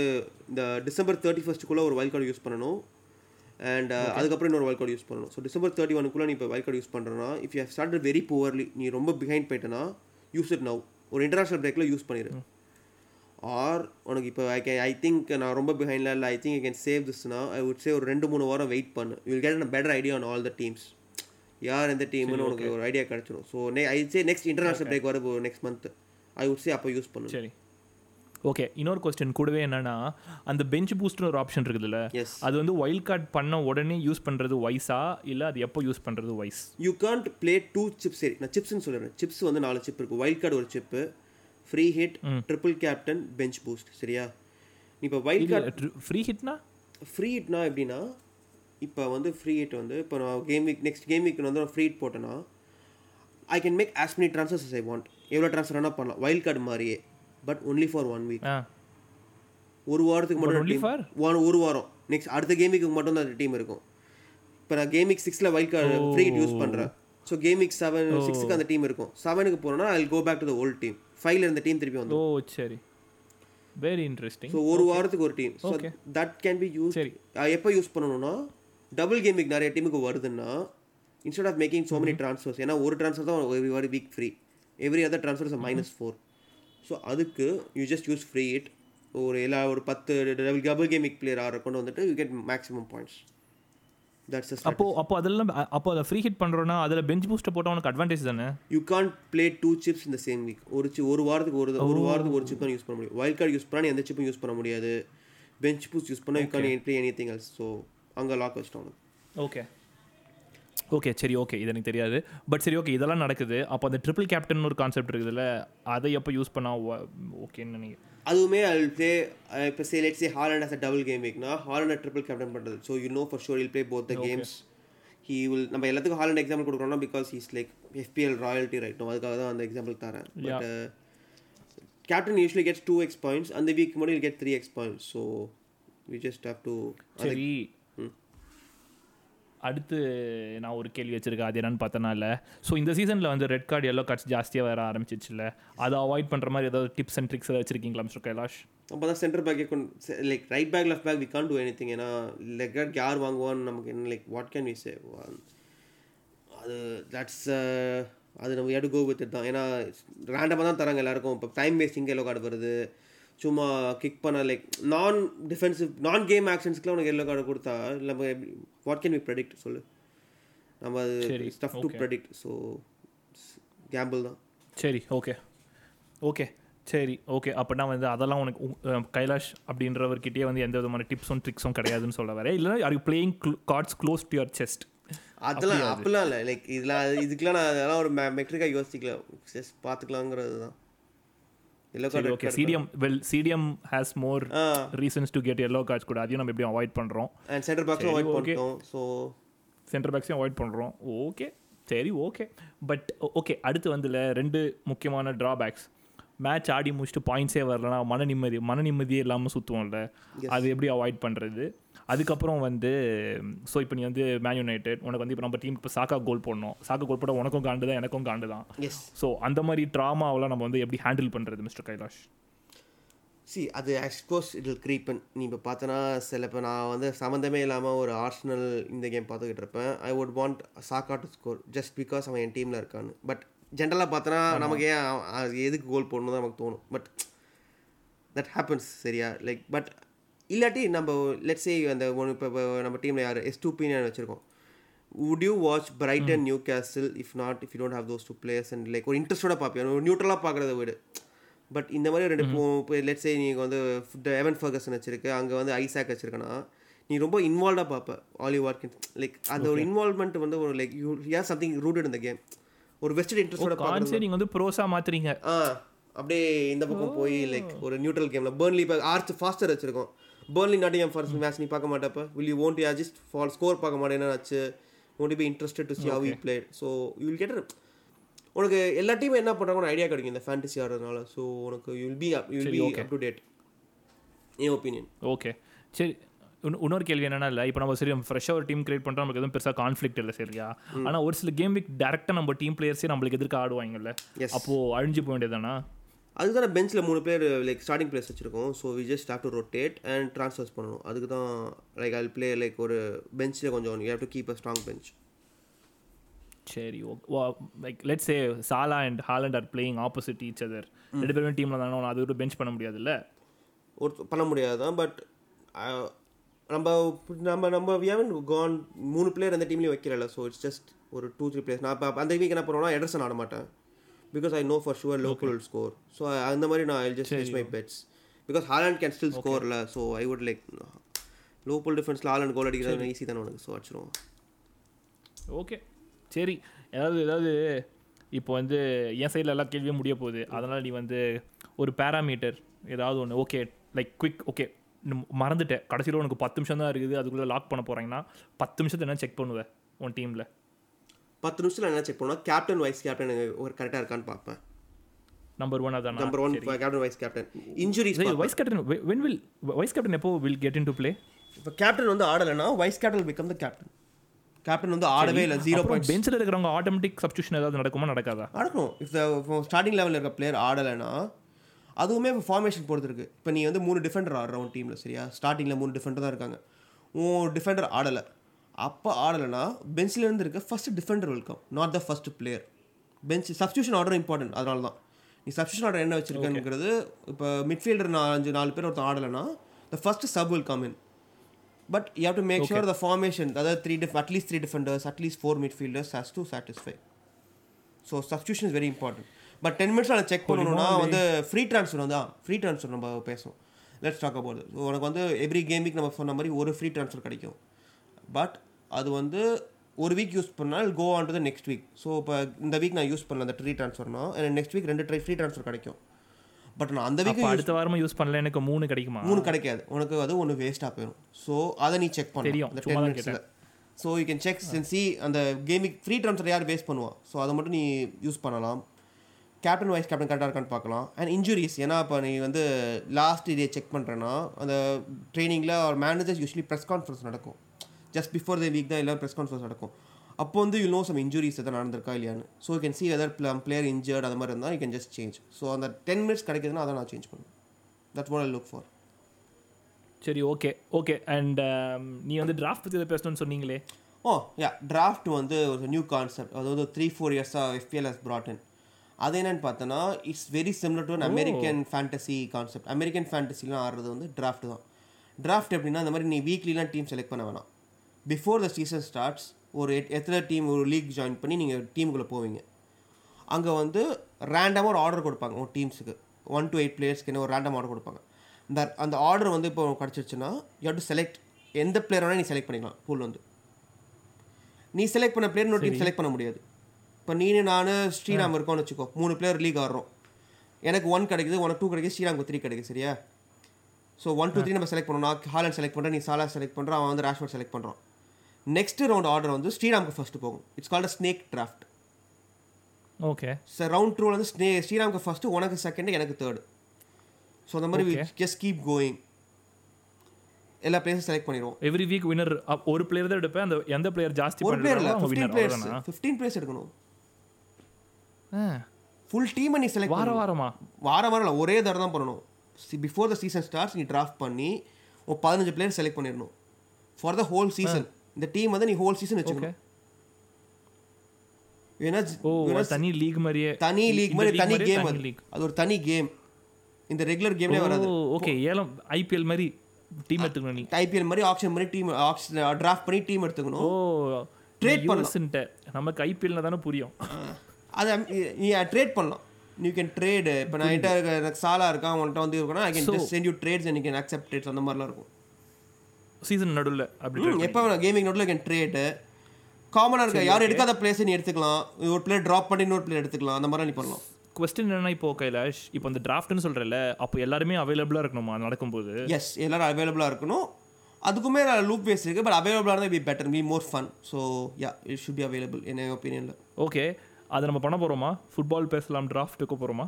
இந்த டிசம்பர் தேர்ட்டி ஃபஸ்ட்டுக்குள்ளே ஒரு வைல்ட் கார்டு யூஸ் பண்ணணும். அண்ட் அதுக்கப்புறம் இன்னொரு வைல்ட் கார்டு யூஸ் பண்ணணும். ஸோ டிசம்பர் தேர்ட்டி ஒனுக்குள்ளே நீ இப்போ wild card use பண்ணுறனா if you start very poorly நீ ரொம்ப பிஹைண்ட் போயிட்டனா யூஸ் இட் நவ் ஒரு இன்டர்நேஷனல் பிரேக்கில் யூஸ் பண்ணிடு ஆர் உனக்கு இப்போ ஐ கேன் ஐ திங்க் நான் ரொம்ப பிஹைண்டில் இல்லை I think I can save Thisna I would say ஒரு ரெண்டு மூணு வாரம் வெயிட் பண்ணு. Will get a better idea on all the teams யார் எந்த டீம்னு உனக்கு ஒரு ஐடியா கிடச்சிடும் ஸோ நே I say next international break வர next month I would say அப்போ யூஸ் பண்ணு. ஓகே இன்னொரு கொஸ்டின் கூடவே என்னன்னா அந்த பெஞ்ச் பூஸ்ட்னு ஒரு ஆப்ஷன் இருக்குதுல்ல? எஸ் அது வந்து வைல்ட் கார்டு பண்ண உடனே யூஸ் பண்ணுறது வைஸா இல்லை அது எப்போ யூஸ் பண்ணுறது wise you can't play two chips சரி நான் சிப்ஸ்னு சொல்லிடுறேன். சிப்ஸ் வந்து நாலு சிப் இருக்குது வைல்ட் கார்டு ஒரு chip free hit triple captain bench boost சரியா? இப்போ வைல்ட் கார்டு ஃப்ரீ ஹிட்னா ஃப்ரீ ஹிட்னா எப்படின்னா இப்போ வந்து ஃப்ரீ ஹிட் வந்து இப்போ நான் game week next game week வந்து நான் ஃப்ரீ ஹிட் போட்டேன்னா I can make as many transfers I want எவ்வளோ ட்ரான்ஸ்ஃபர் வேணால் பண்ணலாம். வைல்ட் கார்டு மாதிரியே but only for one week ஒரு வாரத்துக்கு மட்டும்? ஒன் ஒரு வாரம். நெக்ஸ்ட் அடுத்த கேமிக்கு மட்டும் தான் அந்த டீம் இருக்கும். இப்போ நான் கேமிக் சிக்ஸில் வைல்ட் கார்டு ஃப்ரீ யூஸ் பண்ணுறேன் ஸோ கேமிக் செவன் சிக்ஸுக்கு அந்த டீம் இருக்கும். செவனுக்கு போனோம்னா I go back to the old team ஃபைவ்ல இருந்த டீம் திருப்பி வந்து ஓ சரி. வெரி இன்ட்ரெஸ்டிங் ஸோ ஒரு வாரத்துக்கு ஒரு team so that can be use சரி. எப்போ யூஸ் பண்ணணும்னா டபுள் கேமிக் நிறைய டீமுக்கு வருதுன்னா instead of making so many transfers ஏன்னா ஒரு ட்ரான்ஸ்ஃபர் தான் every week free every other transfer minus four so அதுக்கு you just use free it ஒரு எல்லா ஒரு பத்து double double game week player order கொண்டு வந்துட்டு you get maximum points that's அப்போ அப்போ அதெல்லாம் அப்போ அதை ஃப்ரீ ஹிட் பண்றோம்னா அதுல பெஞ்ச் பூஸ்ட்டை போட்டா உனக்கு அட்வான்டேஜ் தானே you can't play two chips இந்த சேம் வீக் ஒரு சி ஒரு வாரத்துக்கு ஒரு ஒரு வாரத்துக்கு ஒரு சிப் தான் யூஸ் பண்ண முடியும். வைல்ட் கார்டு யூஸ் பண்ணால் எந்த சிப்பும் யூஸ் பண்ண முடியாது. பெஞ்ச் பூஸ் யூஸ் பண்ணால் you can play anything else so அங்கே லாக் வச்சிட்டோம். ஓகே ஓகே சரி ஓகே இது எனக்கு தெரியாது. பட் சரி ஓகே இதெல்லாம் நடக்குது. அப்போ அந்த ட்ரிபிள் கேப்டன் ஒரு கான்செப்ட் இருக்குதுல்ல அதை எப்போ யூஸ் பண்ணா ஓகேன்னு நினைக்கிறேன். அதுவுமே ஐ ப்ளே இப்போ say let say Haaland as a double game வீக்னா Haaland triple captain பண்ணுறது so you know for sure will play both the games he will நம்ம எல்லாத்துக்கும் Haaland example கொடுக்குறோம்னா because he's like FPL royalty right அதுக்காக தான் அந்த example தரேன். But captain usually gets two x points அந்த week மட்டும் get three x points so we just have to சரி. அடுத்து நான் ஒரு கேள்வி வச்சிருக்கேன் அது என்னன்னு பார்த்தனால ஸோ இந்த சீசனில் வந்து ரெட் கார்டு எல்லோ கார்ட்ஸ் ஜாஸ்தியாக வர ஆரம்பிச்சிச்சுல அதை அவாய்ட் பண்ணுற மாதிரி ஏதாவது டிப்ஸ் அண்ட் ட்ரிக்ஸ் ஏதாவது வச்சிருக்கீங்களா மிஸ்டர் கைலாஷ்? அப்போ தான் சென்டர் பேக்கே கொண்டு like right back left back we can do anything ஏன்னா லெக் கார்ட் யார் வாங்குவான்னு நமக்கு என்ன like what can we say அது தட்ஸ் uh, அது நம்ம எடு கோ வித் தான். ஏன்னா ரேண்டமாக தான் தராங்க எல்லாருக்கும். இப்போ டைம் வேஸ்டிங் எல்லோ கார்டு வருது. சும்மா கிக் பண்ண லைக் நான் டிஃபென்சிவ் நான் கேம் ஆக்ஷன்ஸ்க்குலாம் உனக்கு எல்லோ கார்டு கொடுத்தா? நம்ம வாட் கேன் வி ப்ரெடிக்ட் சொல்லு. நம்ம அது stuff to predict so gamble தான். சரி ஓகே ஓகே சரி ஓகே அப்படின்னா வந்து அதெல்லாம் உனக்கு கைலாஷ் அப்படின்றவர்கிட்டயே வந்து எந்த விதமான டிப்ஸும் ட்ரிக்ஸும் கிடையாதுன்னு சொல்ல வரேன். இல்லை are you playing cards close to your chest அதெல்லாம் அப்படிலாம் இல்லை. லைக் இதெல்லாம் இதுக்கெல்லாம் நான் அதெல்லாம் ஒரு மெட்ரிக்காக யோசிக்கல. ஜஸ்ட் பார்த்துக்கலாங்கிறது தான் card okay CDM well CDM has more ah. Reasons to get yellow cards கூட. அதையும் நம்ம எப்படியும் அவாய்ட் பண்ணுறோம் அண்ட் சென்டர் பாக்ஸும் அவாய்ட் okay. பண்ணிட்டோம் ஸோ சென்டர் பேக்ஸையும் அவாய்ட் பண்ணுறோம் ஓகே சரி ஓகே பட் ஓகே அடுத்து வந்துல ரெண்டு முக்கியமான ட்ராபேக்ஸ் மேட்ச் ஆடி முடிச்சுட்டு பாயிண்ட்ஸே வரலனா மன நிம்மதி மன நிம்மதியே இல்லாமல் சுற்றுவோம்ல அது எப்படி அவாய்ட் பண்ணுறது அதுக்கப்புறம் வந்து ஸோ இப்போ நீ வந்து மேன் யுனைடெட் உனக்கு வந்து இப்போ நம்ம டீம் இப்போ சாக்கா கோல் போடணும். சாக்கா கோல் போட உனக்கும் காண்டு தான் எனக்கும் காண்டு தான். ஸோ அந்த மாதிரி ட்ராமாவெல்லாம் நம்ம வந்து எப்படி ஹேண்டில் பண்ணுறது மிஸ்டர் கைலாஷ்? சி அது expose it will creep in நீ இப்போ பார்த்தனா சில இப்போ நான் வந்து சம்மந்தமே இல்லாமல் ஒரு ஆர்ஸ்னல் இந்த கேம் பார்த்துக்கிட்டு இருப்பேன். I would want Saka to score just because அவன் என் டீமில் இருக்கான்னு. பட் ஜென்ரலாக பார்த்தனா நமக்கு ஏன் எதுக்கு கோல் போடணும் தான் நமக்கு தோணும். பட் தட் ஹேப்பன்ஸ் சரியா? லைக் பட் இல்லாட்டி நம்ம லெட்ஸ் சே அந்த ஒன்று இப்போ நம்ம டீமில் யார்? எஸ் டூ பீனியன் வச்சுருக்கோம். Would you watch Brighton Newcastle? If not if you don't have those two players and like ஒரு இன்ட்ரெஸ்டோட பார்ப்பேன் ஒரு நியூட்ரலாக பார்க்குறத விடு. பட் இந்த மாதிரி ரெண்டு இப்போ லெட்ஸ் நீங்கள் வந்து எவன் ஃபர்கசன் வச்சிருக்க. அங்கே வந்து ஐசாக் வச்சிருக்கனா நீ ரொம்ப இன்வால்வ்டாக பார்ப்ப. ஆலி வாட்கின்ஸ் லைக் அந்த ஒரு இன்வால்வ்மெண்ட் வந்து ஒரு like you here something rooted இந்த கேம் ஒரு வெஸ்டட் இன்ட்ரெஸ்டோட கான்சே நீங்கள் வந்து ப்ரோஸாக மாற்றுறீங்க ஆ அப்படியே இந்த பக்கம் போய் லைக் ஒரு நியூட்ரல் கேமில் பேர்ன்லி இப்போ ஆர்ச் ஃபாஸ்டர் வச்சிருக்கோம். பேர்ன்லி நாட்டிங் ஃபார்ஸ் மேட்ச் நீ பார்க்க மாட்டப்ப. Will you won't you just fall score பார்க்க மாட்டேன். என்ன ஆச்சு won't be interested to see how you play so you will get உனக்கு எல்லா டீமும் என்ன பண்ணுறாங்கன்னு ஐடியா கிடைக்கும் இந்த ஃபேண்டசி ஆடுறதுனால. ஸோ உனக்கு you will be you will be up to date N opinion okay சரி இன்னொ- இன்னொரு கேள்வி என்னன்னா இல்லை இப்போ நம்ம சரி ஃப்ரெஷ்ஷாக ஒரு டீம் கிரியேட் பண்ணுறோம் நமக்கு எதுவும் பெருசாக கான்ஃப்ளிக்ட் இல்லை சரியா? ஆனால் ஒரு சில கேம் வீக் டேரெக்டாக நம்ம டீம் பிளேயர்ஸே நம்மளுக்கு எதிர்க்க ஆடுவாங்கல்ல. அப்போது அழிஞ்சு போக வேண்டியதானா அதுதான் பெஞ்சில் மூணு பேர் லைக் ஸ்டார்டிங் பிளேஸ் வச்சிருக்கோம். So we just have to rotate and transfers பண்ணணும். அதுக்கு தான் லைக் ஐ ப்ளே லைக் ஒரு பெஞ்சில் கொஞ்சம் you have to keep a strong bench சரி like let's say Salah and Haaland are playing opposite each other ரெண்டு பேருமே டீமில் தானே அது ஒரு பெஞ்ச் பண்ண முடியாதுல்ல? ஒரு பண்ண முடியாது தான் பட் நம்ம நம்ம நம்ம வி ஹவன் கான் மூணு பிளேயர் அந்த டீம்லேயும் வைக்கிறல ஸோ இட்ஸ் ஜஸ்ட் ஒரு டூ த்ரீ பிளேயர்ஸ் நான் இப்போ அந்த வீக் என்ன பண்ணுவேன்னா எடர்சன் ஆட மாட்டேன் because I know for sure local score so அந்த மாதிரி நான் I just miss my bets because Haaland can still ஸ்கோர்ல so I would like local டிஃபென்ஸில் Haaland goal அடிக்கிறது ஈஸி தானே உனக்கு ஸோ அடிச்சிருவோம். ஓகே சரி. ஏதாவது ஏதாவது இப்போ வந்து என் சைடில் எல்லா கேள்வியும் முடிய போகுது. அதனால் நீ வந்து ஒரு பேராமீட்டர் ஏதாவது ஒன்று ஓகே லைக் குவிக் ஓகே மறந்துட்டேன். கடைசியில் உனக்கு பத்து நிமிஷம் தான் இருக்குது. அதுக்குள்ளே லாக் பண்ண போகிறீங்கன்னா பத்து நிமிஷத்தை என்ன செக் பண்ணுவேன் உன் டீமில் பத்து நிமிஷத்தில் என்ன செக் பண்ணுவேன் கேப்டன் வைஸ் கேப்டன் ஒரு கரெக்டாக இருக்கான்னு பார்ப்பேன். நம்பர் ஒன் அதான்? Number one captain vice captain injuries vice captain when will vice captain எப்போ will get in to play இப்போ கேப்டன் வந்து ஆடலைன்னா vice captain become the captain captain வந்து ஆடவே இல்லை ஜீரோ பாயிண்ட் பெஞ்சில் இருக்கிறவங்க ஆட்டோமேட்டிக் சப்ஸ்டியூஷன் ஏதாவது நடக்குமா நடக்காதா? நடக்கணும் இஃப் ஸ்டார்டிங் லெவலில் இருக்க பிளேயர் ஆடலைன்னா அதுவுமே இப்போ ஃபார்மேஷன் பொறுத்து இருக்கு இப்போ நீ வந்து மூணு டிஃபெண்டர் ஆடுற உன் டீமில் சரியா? ஸ்டார்டிங்கில் மூணு டிஃபெண்டர் தான் இருக்காங்க. உன் டிஃபெண்டர் ஆடலை. அப்போ ஆடலைன்னா பெஞ்சில் இருந்து இருக்க first defender welcome not the first player bench substitution order important அதனால தான் நீ சப்ஸ்டியூஷன் ஆர்டர் என்ன வச்சிருக்கேங்கிறது இப்போ மிட்ஃபீல்டர் அஞ்சு நாலு பேர் ஒருத்தன் ஆடலைன்னா the first sub will come in but you have to make sure the formation அதாவது three def at least three defenders at least four midfielders has to satisfy so substitution is very important but ten minutes நான் check பண்ணணும்னா வந்து free transfer வந்து free transfer நம்ம பேசுவோம். Let's talk about so உனக்கு வந்து every game week நம்ம சொன்ன மாதிரி ஒரு ஃப்ரீ ட்ரான்ஸ்ஃபர் கிடைக்கும். பட் அது வந்து ஒரு வீக் யூஸ் பண்ணால் go on to the next week so இப்போ இந்த வீக் நான் யூஸ் பண்ணல அந்த ஃப்ரீ ட்ரான்ஸ்ஃபர்னா எனக்கு நெக்ஸ்ட் வீக் ரெண்டு ட்ரை ஃப்ரீ ட்ரான்ஸ்ஃபர் கிடைக்கும். பட் நான் அந்த வீக் அடுத்த வாரமா யூஸ் பண்ணல எனக்கு மூணு கிடைக்குமா? மூணு கிடைக்காது. உனக்கு அது ஒன்று வேஸ்ட்டாக போயிடும் ஸோ அதை நீ செக் பண்ண. தெரியும், அந்த டென் மினிட்ஸில் so you can check and see அந்த கேமிங் ஃப்ரீ ட்ரான்ஸ்ஃபர் யார் வேஸ்ட் பண்ணுவா? ஸோ அதை மட்டும் நீ யூஸ் பண்ணலாம். கேப்டன் வைஸ் கேப்டன் கரெக்டாக இருக்கான்னு பார்க்கலாம். அண்ட் இன்ஜுரிஸ் ஏன்னா இப்போ நீ வந்து லாஸ்ட் இதே செக் பண்ணுறேன்னா அந்த ட்ரைனிங்கில் ஒரு மேனேஜர்ஸ் யூஸ்வலி ப்ரெஸ் கான்ஃபரன்ஸ் நடக்கும். ஜஸ்ட் பிஃபோர் த வீக் தான் எல்லாம் ப்ரெஸ் கான்ஃபரன்ஸ் நடக்கும். அப்போ வந்து யூ நோ சம் இன்ஜுரிஸ் எதாவது நடந்திருக்கா இல்லையான்னு? So you can see whether player injured அது மாதிரி இருந்தால் you can just change so அந்த டென் மினிட்ஸ் கிடைக்குதுன்னா அதை நான் சேஞ்ச் பண்ணுவேன். That's what I look for சரி ஓகே ஓகே அண்ட் நீ வந்து டிராஃப்ட் பற்றி எதை பேசணும்னு சொன்னீங்களே? ஓ யா டிராஃப்ட் வந்து ஒரு நியூ கான்செப்ட் அதாவது த்ரீ ஃபோர் இயர்ஸாக எஃபிஎல் ஹஸ் brought in. அது என்னன்னு பார்த்தோன்னா it's very similar to an American fantasy concept American ஃபேண்டசிலாம் ஆடுறது வந்து டிராஃப்ட் தான். டிராஃப்ட் எப்படின்னா இந்த மாதிரி நீ வீக்லிலாம் டீம் செலக்ட் பண்ண வேணாம். பிஃபோர் த சீசன் ஸ்டார்ட்ஸ் ஒரு எத்தனை டீம் ஒரு லீக் ஜாயின் பண்ணி நீங்கள் டீமுக்குள்ளே போவீங்க? அங்கே வந்து ரேண்டமாக ஒரு ஆர்டர் கொடுப்பாங்க உங்கள் டீம்ஸுக்கு ஒன் to எயிட் பிளேயர்ஸ்க்கு ஒரு ரேண்டம் ஆர்டர் கொடுப்பாங்க. இந்த அந்த ஆர்டர் வந்து இப்போ கிடச்சிருச்சுன்னா யூ டு செலக்ட் எந்த பிளேயர் வேணால் நீ செலக்ட் பண்ணிக்கலாம் பூல் வந்து. நீ செலக்ட் பண்ண பிளேயர் இன்னொரு டீம் செலக்ட் பண்ண முடியாது. இப்போ நீனு நான் ஸ்ரீராம் இருக்கோம்னு வச்சுக்கோ மூணு பிளேயர் லீக் ஆடுறோம். எனக்கு ஒன் கிடைக்குது உனக்கு டூ கிடைக்குது ஸ்ரீராமுக்கு த்ரீ கிடைக்குது சரியா? ஸோ ஒன் டூ த்ரீ நம்ம செலக்ட் பண்ணோம் நான் ஹாலண்ட் செலக்ட் பண்ணுறேன் நீ சாலா செலக்ட் பண்ணுறான் அவன் வந்து ராஷ்வர்ட் செலக்ட் பண்ணுறான் நெக்ஸ்ட் ரவுண்ட் ஆர்டர் வந்து ஸ்ரீராமுக்கு ஃபர்ஸ்ட் போகும். It's called snake draft okay sir round டூவில் வந்து ஸ்னே ஸ்ரீராமுக்கு ஃபஸ்ட்டு உனக்கு செகண்ட் எனக்கு தேர்டு ஸோ அந்த மாதிரி. ஜஸ்ட் கீப் கோயிங் எல்லா பிளேயர்ஸும் செலக்ட் பண்ணிடுவோம். எவ்ரி வீக் வின்னர் ஒரு பிளேயர் தான் எடுப்பேன். அந்த எந்த பிளேயர் ஜாஸ்தி ஒரு பிளேயர் இல்லை ஃபிஃப்டீன் பிளேயர்ஸ் ஃபிஃப்டீன் பிளேயர்ஸ் எடுக்கணும். ஆ, ஃபுல் டீமை நீ செலக்ட் வார வாரமா? வாரம் வாரம் இல்லை ஒரே தடவை தான் பண்ணணும். பிஃபோர் த சீசன் ஸ்டார்ட்ஸ் நீ டிராஃப்ட் பண்ணி ஒரு பதினஞ்சு பிளேயர் செலக்ட் பண்ணிடணும். ஃபார் த ஹோல் சீசன் இந்த டீம் வந்து நீ ஹோல் சீசன் வச்சுக்கணும். ஏன்னா ஓ தனி லீக் மாதிரியே. தனி லீக் மாதிரி தனி கேம் தனி அது. ஒரு தனி கேம் இந்த ரெகுலர் கேம்லேயே வராது ஓ ஓகே ஏலம் ஐபிஎல் மாதிரி டீம் எடுத்துக்கணும் நீ. ஐபிஎல் மாதிரி ஆப்ஷன் பண்ணி டீம் ஆப்ஷன் டிராஃப்ட் பண்ணி டீம் ஓ எடுத்துக்கணும் ட்ரேட் Trade பண்ணலாம். பண்ணல நமக்கு ஐபிஎல்ல தானே புரியும். அதை நீ ட்ரேட் பண்ணலாம். யூ கேன் ட்ரேடு இப்போ நான் இருக்க- எனக்கு சாலா இருக்கான் அவன்கிட்ட வந்து இருக்கணும் I can just send you trades and can accept trades அந்த மாதிரிலாம் இருக்கும். சீசன் நடுவில் அப்படி எப்போ வேணாம் கேமிங் நோட்டில் கேன் ட்ரேடு காமனாக இருக்க? யார் எடுக்காத பிளேஸ் நீ எடுத்துக்கலாம். ஒரு பிளேயர் ட்ராப் பண்ணி இன்னொரு பிளேயர் எடுத்துக்கலாம். அந்த மாதிரி நீ பண்ணலாம். கொஸ்டின் என்னன்னா இப்போ கைலாஷ் இப்போ இந்த டிராஃப்ட்னு சொல்கிறல அப்போ எல்லாருமே அவைலபிளாக இருக்கணுமா நடக்கும்போது? எஸ் எல்லாரும் அவைலபிளாக இருக்கணும். அதுக்குமே லூப் பேஸ் இருக்குது பட் அவைலபிளாக இருந்தால் be better be more fun so yeah it should be available என் ஒப்பீனியனில் ஓகே அதை நம்ம பண்ண போகிறோமா ஃபுட்பால் பேசலாம் டிராஃப்ட்டுக்கு போகிறோமா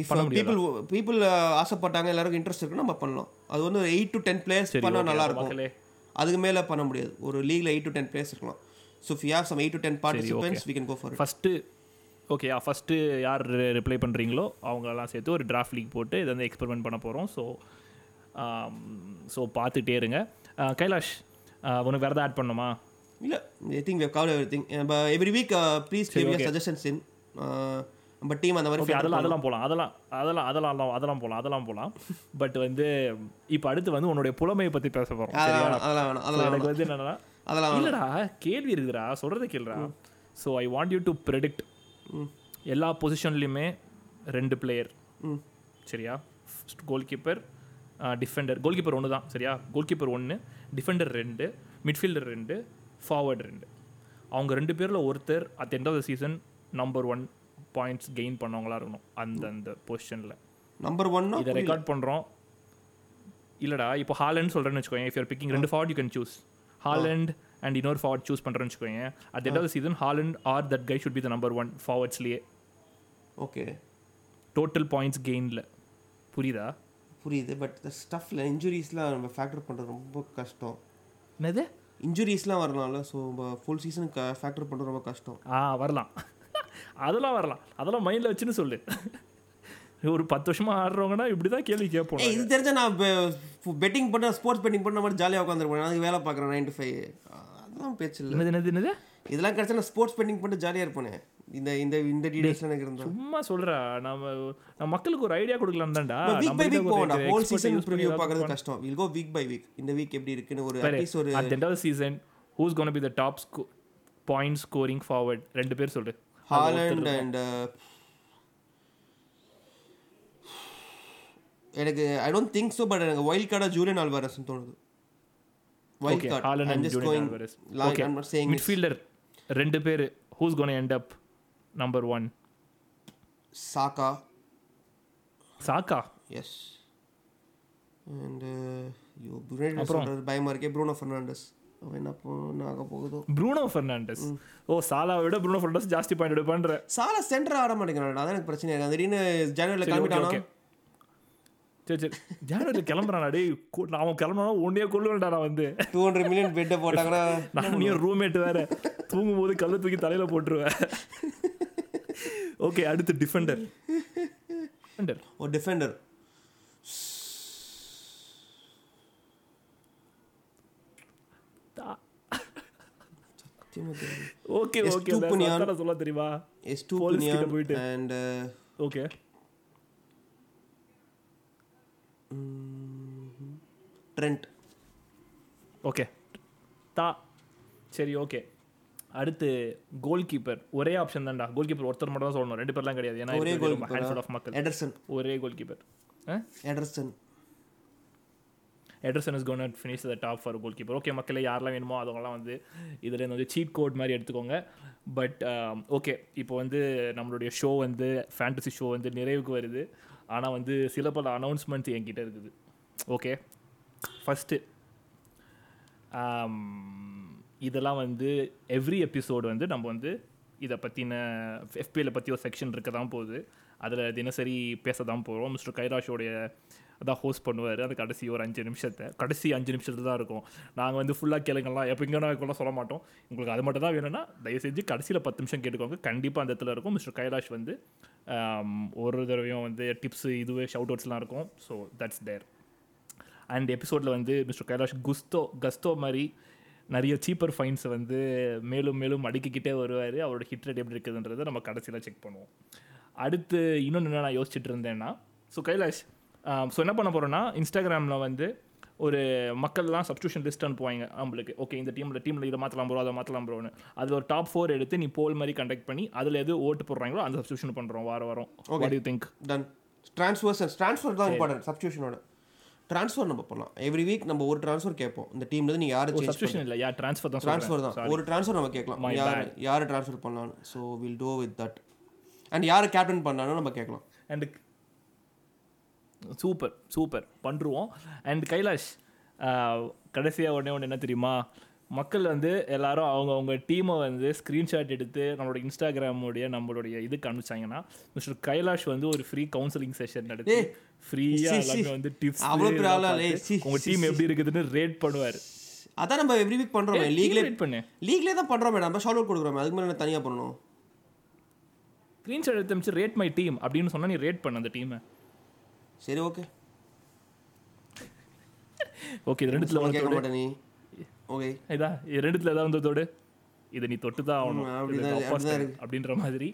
இஃப் பீப்புள் பீப்புள் ஆசைப்பட்டாங்க எல்லாருக்கும் இன்ட்ரெஸ்ட் இருக்குன்னா நம்ம பண்ணலாம். அது வந்து எயிட் டு டென் பிளேயர்ஸ் பண்ணால் okay, நல்லா இருக்கும். மக்களே அதுக்கு மேலே பண்ண முடியாது. ஒரு லீக்ல எயிட் டு டென் பிளேயர்ஸ் இருக்கலாம். So if you have some eight to ten participants we can go for it. First okay first யார் ரிப்ளை பண்ணுறீங்களோ அவங்களெல்லாம் சேர்த்து ஒரு டிராஃப்ட் லீக் போட்டு இதை வந்து எக்ஸ்பெரிமெண்ட் பண்ண போகிறோம் ஸோ ஸோ பார்த்துட்டே இருங்க. ஆஹ் கைலாஷ் ஆஹ் உனக்கு வேறு ஆட் பண்ணுமா இல்லை I think we've covered everything. Every week please give your நம்ம டீம் அந்த மாதிரி அதெல்லாம் அதெல்லாம் போகலாம் அதெல்லாம் அதெல்லாம் அதெல்லாம் அதெல்லாம் போகலாம் அதெல்லாம் போகலாம் பட் வந்து இப்போ அடுத்து வந்து உன்னுடைய புலமையை பற்றி பேச போகிறோம் அதெல்லாம் வேணாம் அதெல்லாம் எனக்கு வந்து என்னன்னா அதெல்லாம் இல்லடா கேள்வி இருக்குதுடா சொல்கிறத கேளுடா. So I want you to predict எல்லா பொசிஷன்லையுமே ரெண்டு பிளேயர் சரியா? Goal keeper defender goal keeper ஒன்று தான் சரியா? கோல் கீப்பர் ஒன்று டிஃபெண்டர் ரெண்டு மிட்ஃபீல்டர் ரெண்டு ஃபார்வர்ட் ரெண்டு. அவங்க ரெண்டு பேரில் ஒருத்தர் at end of the season number one points gain பண்ணவங்களா இருக்கணும் அந்த அந்த பொசிஷனில் நம்பர் ஒன்னா இதை ரெக்கார்ட் பண்ணுறோம் இல்லைடா இப்போ ஹாலண்ட் சொல்கிறேன்னு வச்சுக்கோங்க இஃப் யூர் பிக்கிங் ரெண்டு forward you can choose Haaland and இன்னொரு ஃபார்வர்ட் சூஸ் பண்ணுறேன்னு வச்சுக்கோங்க at end of season Haaland or that guy should be the number one ஃபார்வர்ட்ஸ்லேயே okay total points கெயினில் புரியுதா? புரியுது பட் இந்த ஸ்டஃப்பில் இன்ஜுரிஸ்லாம் நம்ம ஃபேக்டர் பண்ணுறது ரொம்ப கஷ்டம். என்னது? இன்ஜுரிஸ்லாம் வரலாம்ல ஸோ ஃபுல் சீசனுக்கு ஃபேக்டர் பண்ணுறது ரொம்ப கஷ்டம். ஆ வரலாம். அதெல்லாம் வரலாம். அதெல்லாம் மைண்டில் வச்சுன்னு சொல்லு. <laughs> ஒரு பத்து வருஷமா ஆடுறவங்கன்னா இப்படி தான் கேள்வி கேட்போம் இது தெரிஞ்சா நான் பெட்டிங் பண்ண ஸ்போர்ட்ஸ் பெட்டிங் பண்ண மாதிரி ஜாலியாக உட்காந்துருப்பேன் அதுக்கு வேலை பார்க்குறேன் நைன் டு ஃபைவ் அதெல்லாம் பேச்சு இல்லை. என்னது என்னது இதெல்லாம் கிடைச்சா நான் ஸ்போர்ட்ஸ் பெட்டிங் பண்ணிட்டு ஜாலியாக இருப்பேனே. இந்த இந்த இந்த டீடைல்ஸ் எனக்கு இருந்தால் சும்மா சொல்றா. நம்ம நம்ம மக்களுக்கு ஒரு ஐடியா கொடுக்கலாம் தான்டா. வீக் பை வீக் போவோம்டா. ஹோல் சீசன் ப்ரிவியூ பார்க்கறது கஷ்டம். We'll go week by week இந்த வீக் எப்படி இருக்குன்னு ஒரு அட்லீஸ்ட் ஒரு end of the season who's going to be the top sco- point scoring forward? ரெண்டு பேர் சொல்லு. ஹாலண்ட் அண்ட் எனக்கு I don't think so but எனக்கு வைல்ட் கார்டா ஜூலியன் ஆல்வாரஸ்னு தோணுது. Wild Okay, card Haaland I'm and just Julian going Alvarez. Like Okay. I'm not saying midfielder ரெண்டு பேர் who's going to end up number one Saka Saka yes and yo United சொல்றது பயமா இருக்கே. Bruno Fernandez அவன் என்ன பண்ண ஆக போகுதோ? ப்ரூனோ ஃபெர்னாண்டஸ் ஓ சாலாவை விட ப்ரூனோ ஃபெர்னாண்டஸ் ஜாஸ்தி பாயிண்ட் எடுப்பான்ற. சாலா சென்டர் ஆட மாட்டேங்கிறான் அதான் எனக்கு பிரச்சனை இருக்கு. திடீர்னு ஜனவரியில் கிளம்பிட்டானா? சரி சரி. ஜனவரியில் கிளம்புறானா? நான் அவன் கிளம்புனா ஒன்னே கொள்ளுவேன்டா நான் வந்து. டூ ஹண்ட்ரட் மில்லியன் பெட்டை போட்டாங்கன்னா நான் ரூம்மேட் வேற. தூங்கும் போது கல்ல தூக்கி தலையில போட்டுருவேன். <laughs> ஓகே அடுத்து டிஃபெண்டர் டிஃபெண்டர் ஒரு டிஃபெண்டர் ஓகே ஓகே Estupinian. சொல்ல தெரியுமா எஸ் டூ கிட்ட போயிட்டு. அண்ட் ஓகே ட்ரெண்ட் ஓகே தா சரி ஓகே அடுத்து கோல் கீப்பர் ஒரே ஆப்ஷன் தான்டா. கோல் கீப்பர் ஒருத்தர் மட்டும் தான் சொல்லணும். ரெண்டு பேர்லாம் கிடையாது. ஏன்னா ஒரே handful of மக்கள். எடர்சன் ஒரே goalkeeper Ederson Ederson is gonna finish the top for goalkeeper okay மக்களே யாரெல்லாம் வேணுமோ அதெல்லாம் வந்து இதில் வந்து சீட் கோட் மாதிரி எடுத்துக்கோங்க. பட் ஓகே um, இப்போ வந்து நம்மளுடைய ஷோ வந்து ஃபேண்டசி ஷோ வந்து நிறைவுக்கு வருது. ஆனால் வந்து சில பல அனௌன்ஸ்மெண்ட்ஸ் என்கிட்ட இருக்குது. ஓகே ஃபஸ்ட்டு um, இதெல்லாம் வந்து எவ்ரி எபிசோடு வந்து நம்ம வந்து இதை பற்றின எஃபிஐயில் பற்றி ஒரு செக்ஷன் இருக்க தான் போகுது. அதில் தினசரி பேச தான் போகிறோம் மிஸ்டர் கைராஷோடைய தான் ஹோஸ்ட் பண்ணுவார். அந்த கடைசி ஒரு அஞ்சு நிமிஷத்தை. கடைசி அஞ்சு நிமிஷத்துல தான் இருக்கும். நாங்கள் வந்து ஃபுல்லாக கேளுங்கலாம். எப்போ இங்கே நான் சொல்ல மாட்டோம். உங்களுக்கு அது மட்டும் தான் வேணும்னா தயவு செஞ்சு கடைசியில் பத்து நிமிஷம் கேட்டுக்கோங்க. கண்டிப்பாக அந்த இடத்துல இருக்கும். மிஸ்டர் கைலாஷ் வந்து ஒரு தடவையும் வந்து டிப்ஸு இதுவே ஷவுட் அவுட்ஸ்லாம் இருக்கும். ஸோ தட்ஸ் தேர் அண்ட் எபிசோடில் வந்து மிஸ்டர் கைலாஷ் குஸ்தோ கஸ்தோ மாதிரி நிறைய சீப்பர் ஃபைன்ஸை வந்து மேலும் மேலும் அடுக்கிக்கிட்டே வருவார். அவரோட ஹிட் ரேட் எப்படி இருக்குதுன்றதை நம்ம கடைசியில் செக் பண்ணுவோம். அடுத்து இன்னொன்று என்ன நான் யோசிச்சுட்டு இருந்தேன்னா ஸோ கைலாஷ் ஸோ என்ன பண்ண போகிறோன்னா இன்ஸ்டாகிராமில் வந்து ஒரு மக்கள்லாம் சப்ஸ்டியூஷன் லிஸ்ட் அனுப்புவாங்க நம்மளுக்கு ஓகே இந்த டீமில் டீமில் இதை மாற்றலாம் ப்ரோ அதை மாற்றலாம் ப்ரோன்னு அதில் ஒரு டாப் ஃபோர் எடுத்து நீ போல் மாதிரி கண்டக்ட் பண்ணி அதில் எது ஓட்டு போடுறாங்களோ அந்த சப்ஸ்டியூஷன் பண்ணுறோம் வாரம். வாரம் what you think done transfers transfer தான் இம்பார்ட்டன்ட் சப்ஸ்டியூஷனோட ட்ரான்ஸ்ஃபர் நம்ம பண்ணலாம் எவ்ரி வீக் நம்ம ஒரு ட்ரான்ஸ்ஃபர் கேட்போம். இந்த டீம்ல நீ யாரை சப்ஸ்டியூஷன் இல்லை. யா ட்ரான்ஸ்ஃபர் தான் ட்ரான்ஸ்ஃபர். தான். ஒரு ட்ரான்ஸ்ஃபர் நம்ம கேட்கலாம். யார் யாரை ட்ரான்ஸ்ஃபர் பண்ணலாம்னு. So we'll do with that and யாரை கேப்டன் பண்ணாலும் நம்ம கேட்கலாம். அண்ட் சூப்பர் சூப்பர் பண்ணுருவோம் அண்ட் கைலாஷ் கடைசியாக உடனே ஒன்று என்ன தெரியுமா மக்கள் வந்து எல்லாரும் அவங்க அவங்க டீமை வந்து ஸ்க்ரீன்ஷாட் எடுத்து நம்மளோட இன்ஸ்டாகிராமுடைய நம்மளுடைய இதுக்கு அனுப்பிச்சாங்கன்னா மிஸ்டர் கைலாஷ் வந்து ஒரு ஃப்ரீ கவுன்சிலிங் செஷன் நடத்தி ஃப்ரீயாக. எல்லாமே வந்து டிப்ஸ் அவ்வளோ பெரிய ஆளா? ஏய், சி, உங்க சி, டீம். எப்படி இருக்குதுன்னு ரேட் பண்ணுவார் அதான் நம்ம எவ்ரி வீக் பண்றோமே லீக்லே ரேட் பண்ணு லீக்லே தான் பண்றோம் மேடம் நம்ம ஷார்ட் அவுட் கொடுக்குறோம் அதுக்கு மேலே தனியாக பண்ணணும் ஸ்க்ரீன்ஷாட் எடுத்து ரேட் மை டீம் அப்படின்னு சொன்னா நீ ரேட் பண்ண அந்த டீமை சரி ஓகே ஓகே இது ரெண்டுத்துல கேட்க வந்து மாட்டேன் நீ. ஓகே இதா இது ரெண்டுத்துல ஏதாவது வந்ததோடு. இதை நீ தொட்டு தான் ஆகணும். அப்படின்ற மாதிரி.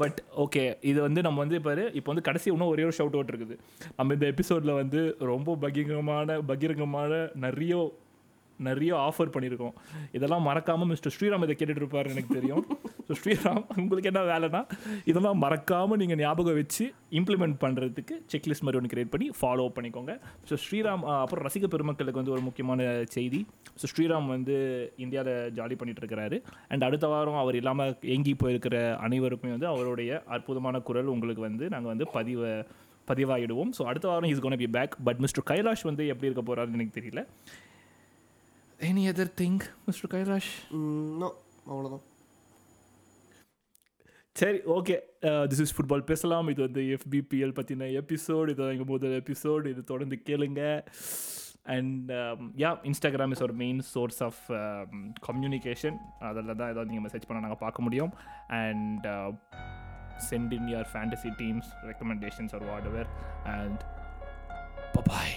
பட் ஓகே இது வந்து நம்ம வந்து பாரு இப்போ வந்து கடைசி இன்னும் ஒரே ஒரு ஷவுட் அவுட் இருக்குது. நம்ம இந்த எபிசோடில் வந்து ரொம்ப பகிரங்கமான பகிரங்கமான நிறைய நிறைய ஆஃபர் பண்ணியிருக்கோம். இதெல்லாம் மறக்காமல் மிஸ்டர் ஸ்ரீராம் இதை கேட்டுட்டு இருப்பார் எனக்கு தெரியும். ஸோ ஸ்ரீராம் உங்களுக்கு என்ன வேலைனா இதெல்லாம் மறக்காமல் நீங்கள் ஞாபகம் வச்சு இம்ப்ளிமெண்ட் பண்ணுறதுக்கு செக்லிஸ்ட் மாதிரி ஒன்று கிரியேட் பண்ணி ஃபாலோ பண்ணிக்கோங்க. ஸோ ஸ்ரீராம் அப்புறம் ரசிக பெருமக்களுக்கு வந்து ஒரு முக்கியமான செய்தி. ஸோ ஸ்ரீராம் வந்து இந்தியாவில் ஜாலி பண்ணிட்டு இருக்கிறாரு. அண்ட் அடுத்த வாரம் அவர் இல்லாமல் ஏங்கி போயிருக்கிற அனைவருக்குமே வந்து அவருடைய அற்புதமான குரல் உங்களுக்கு வந்து நாங்கள் வந்து பதிவை பதிவாகிடுவோம் ஸோ அடுத்த வாரம் is gonna be back but mister Kailash வந்து எப்படி இருக்க போகிறாருன்னு எனக்கு தெரியல. Any other thing mister Kailash அவ்வளோதான் சரி ஓகே திஸ் இஸ் ஃபுட்பால் பேசலாம். இது வந்து எஃபிபிஎல் பற்றின எபிசோடு இது எங்கள் முதல் எபிசோடு இது தொடர்ந்து கேளுங்க. அண்ட் யா இன்ஸ்டாகிராம் இஸ் ஒரு மெயின் சோர்ஸ் ஆஃப் கம்யூனிகேஷன் அதில் தான் ஏதாவது நீங்கள் மெசேஜ் பண்ண நாங்கள் பார்க்க முடியும். And send in your fantasy teams recommendations or whatever and bye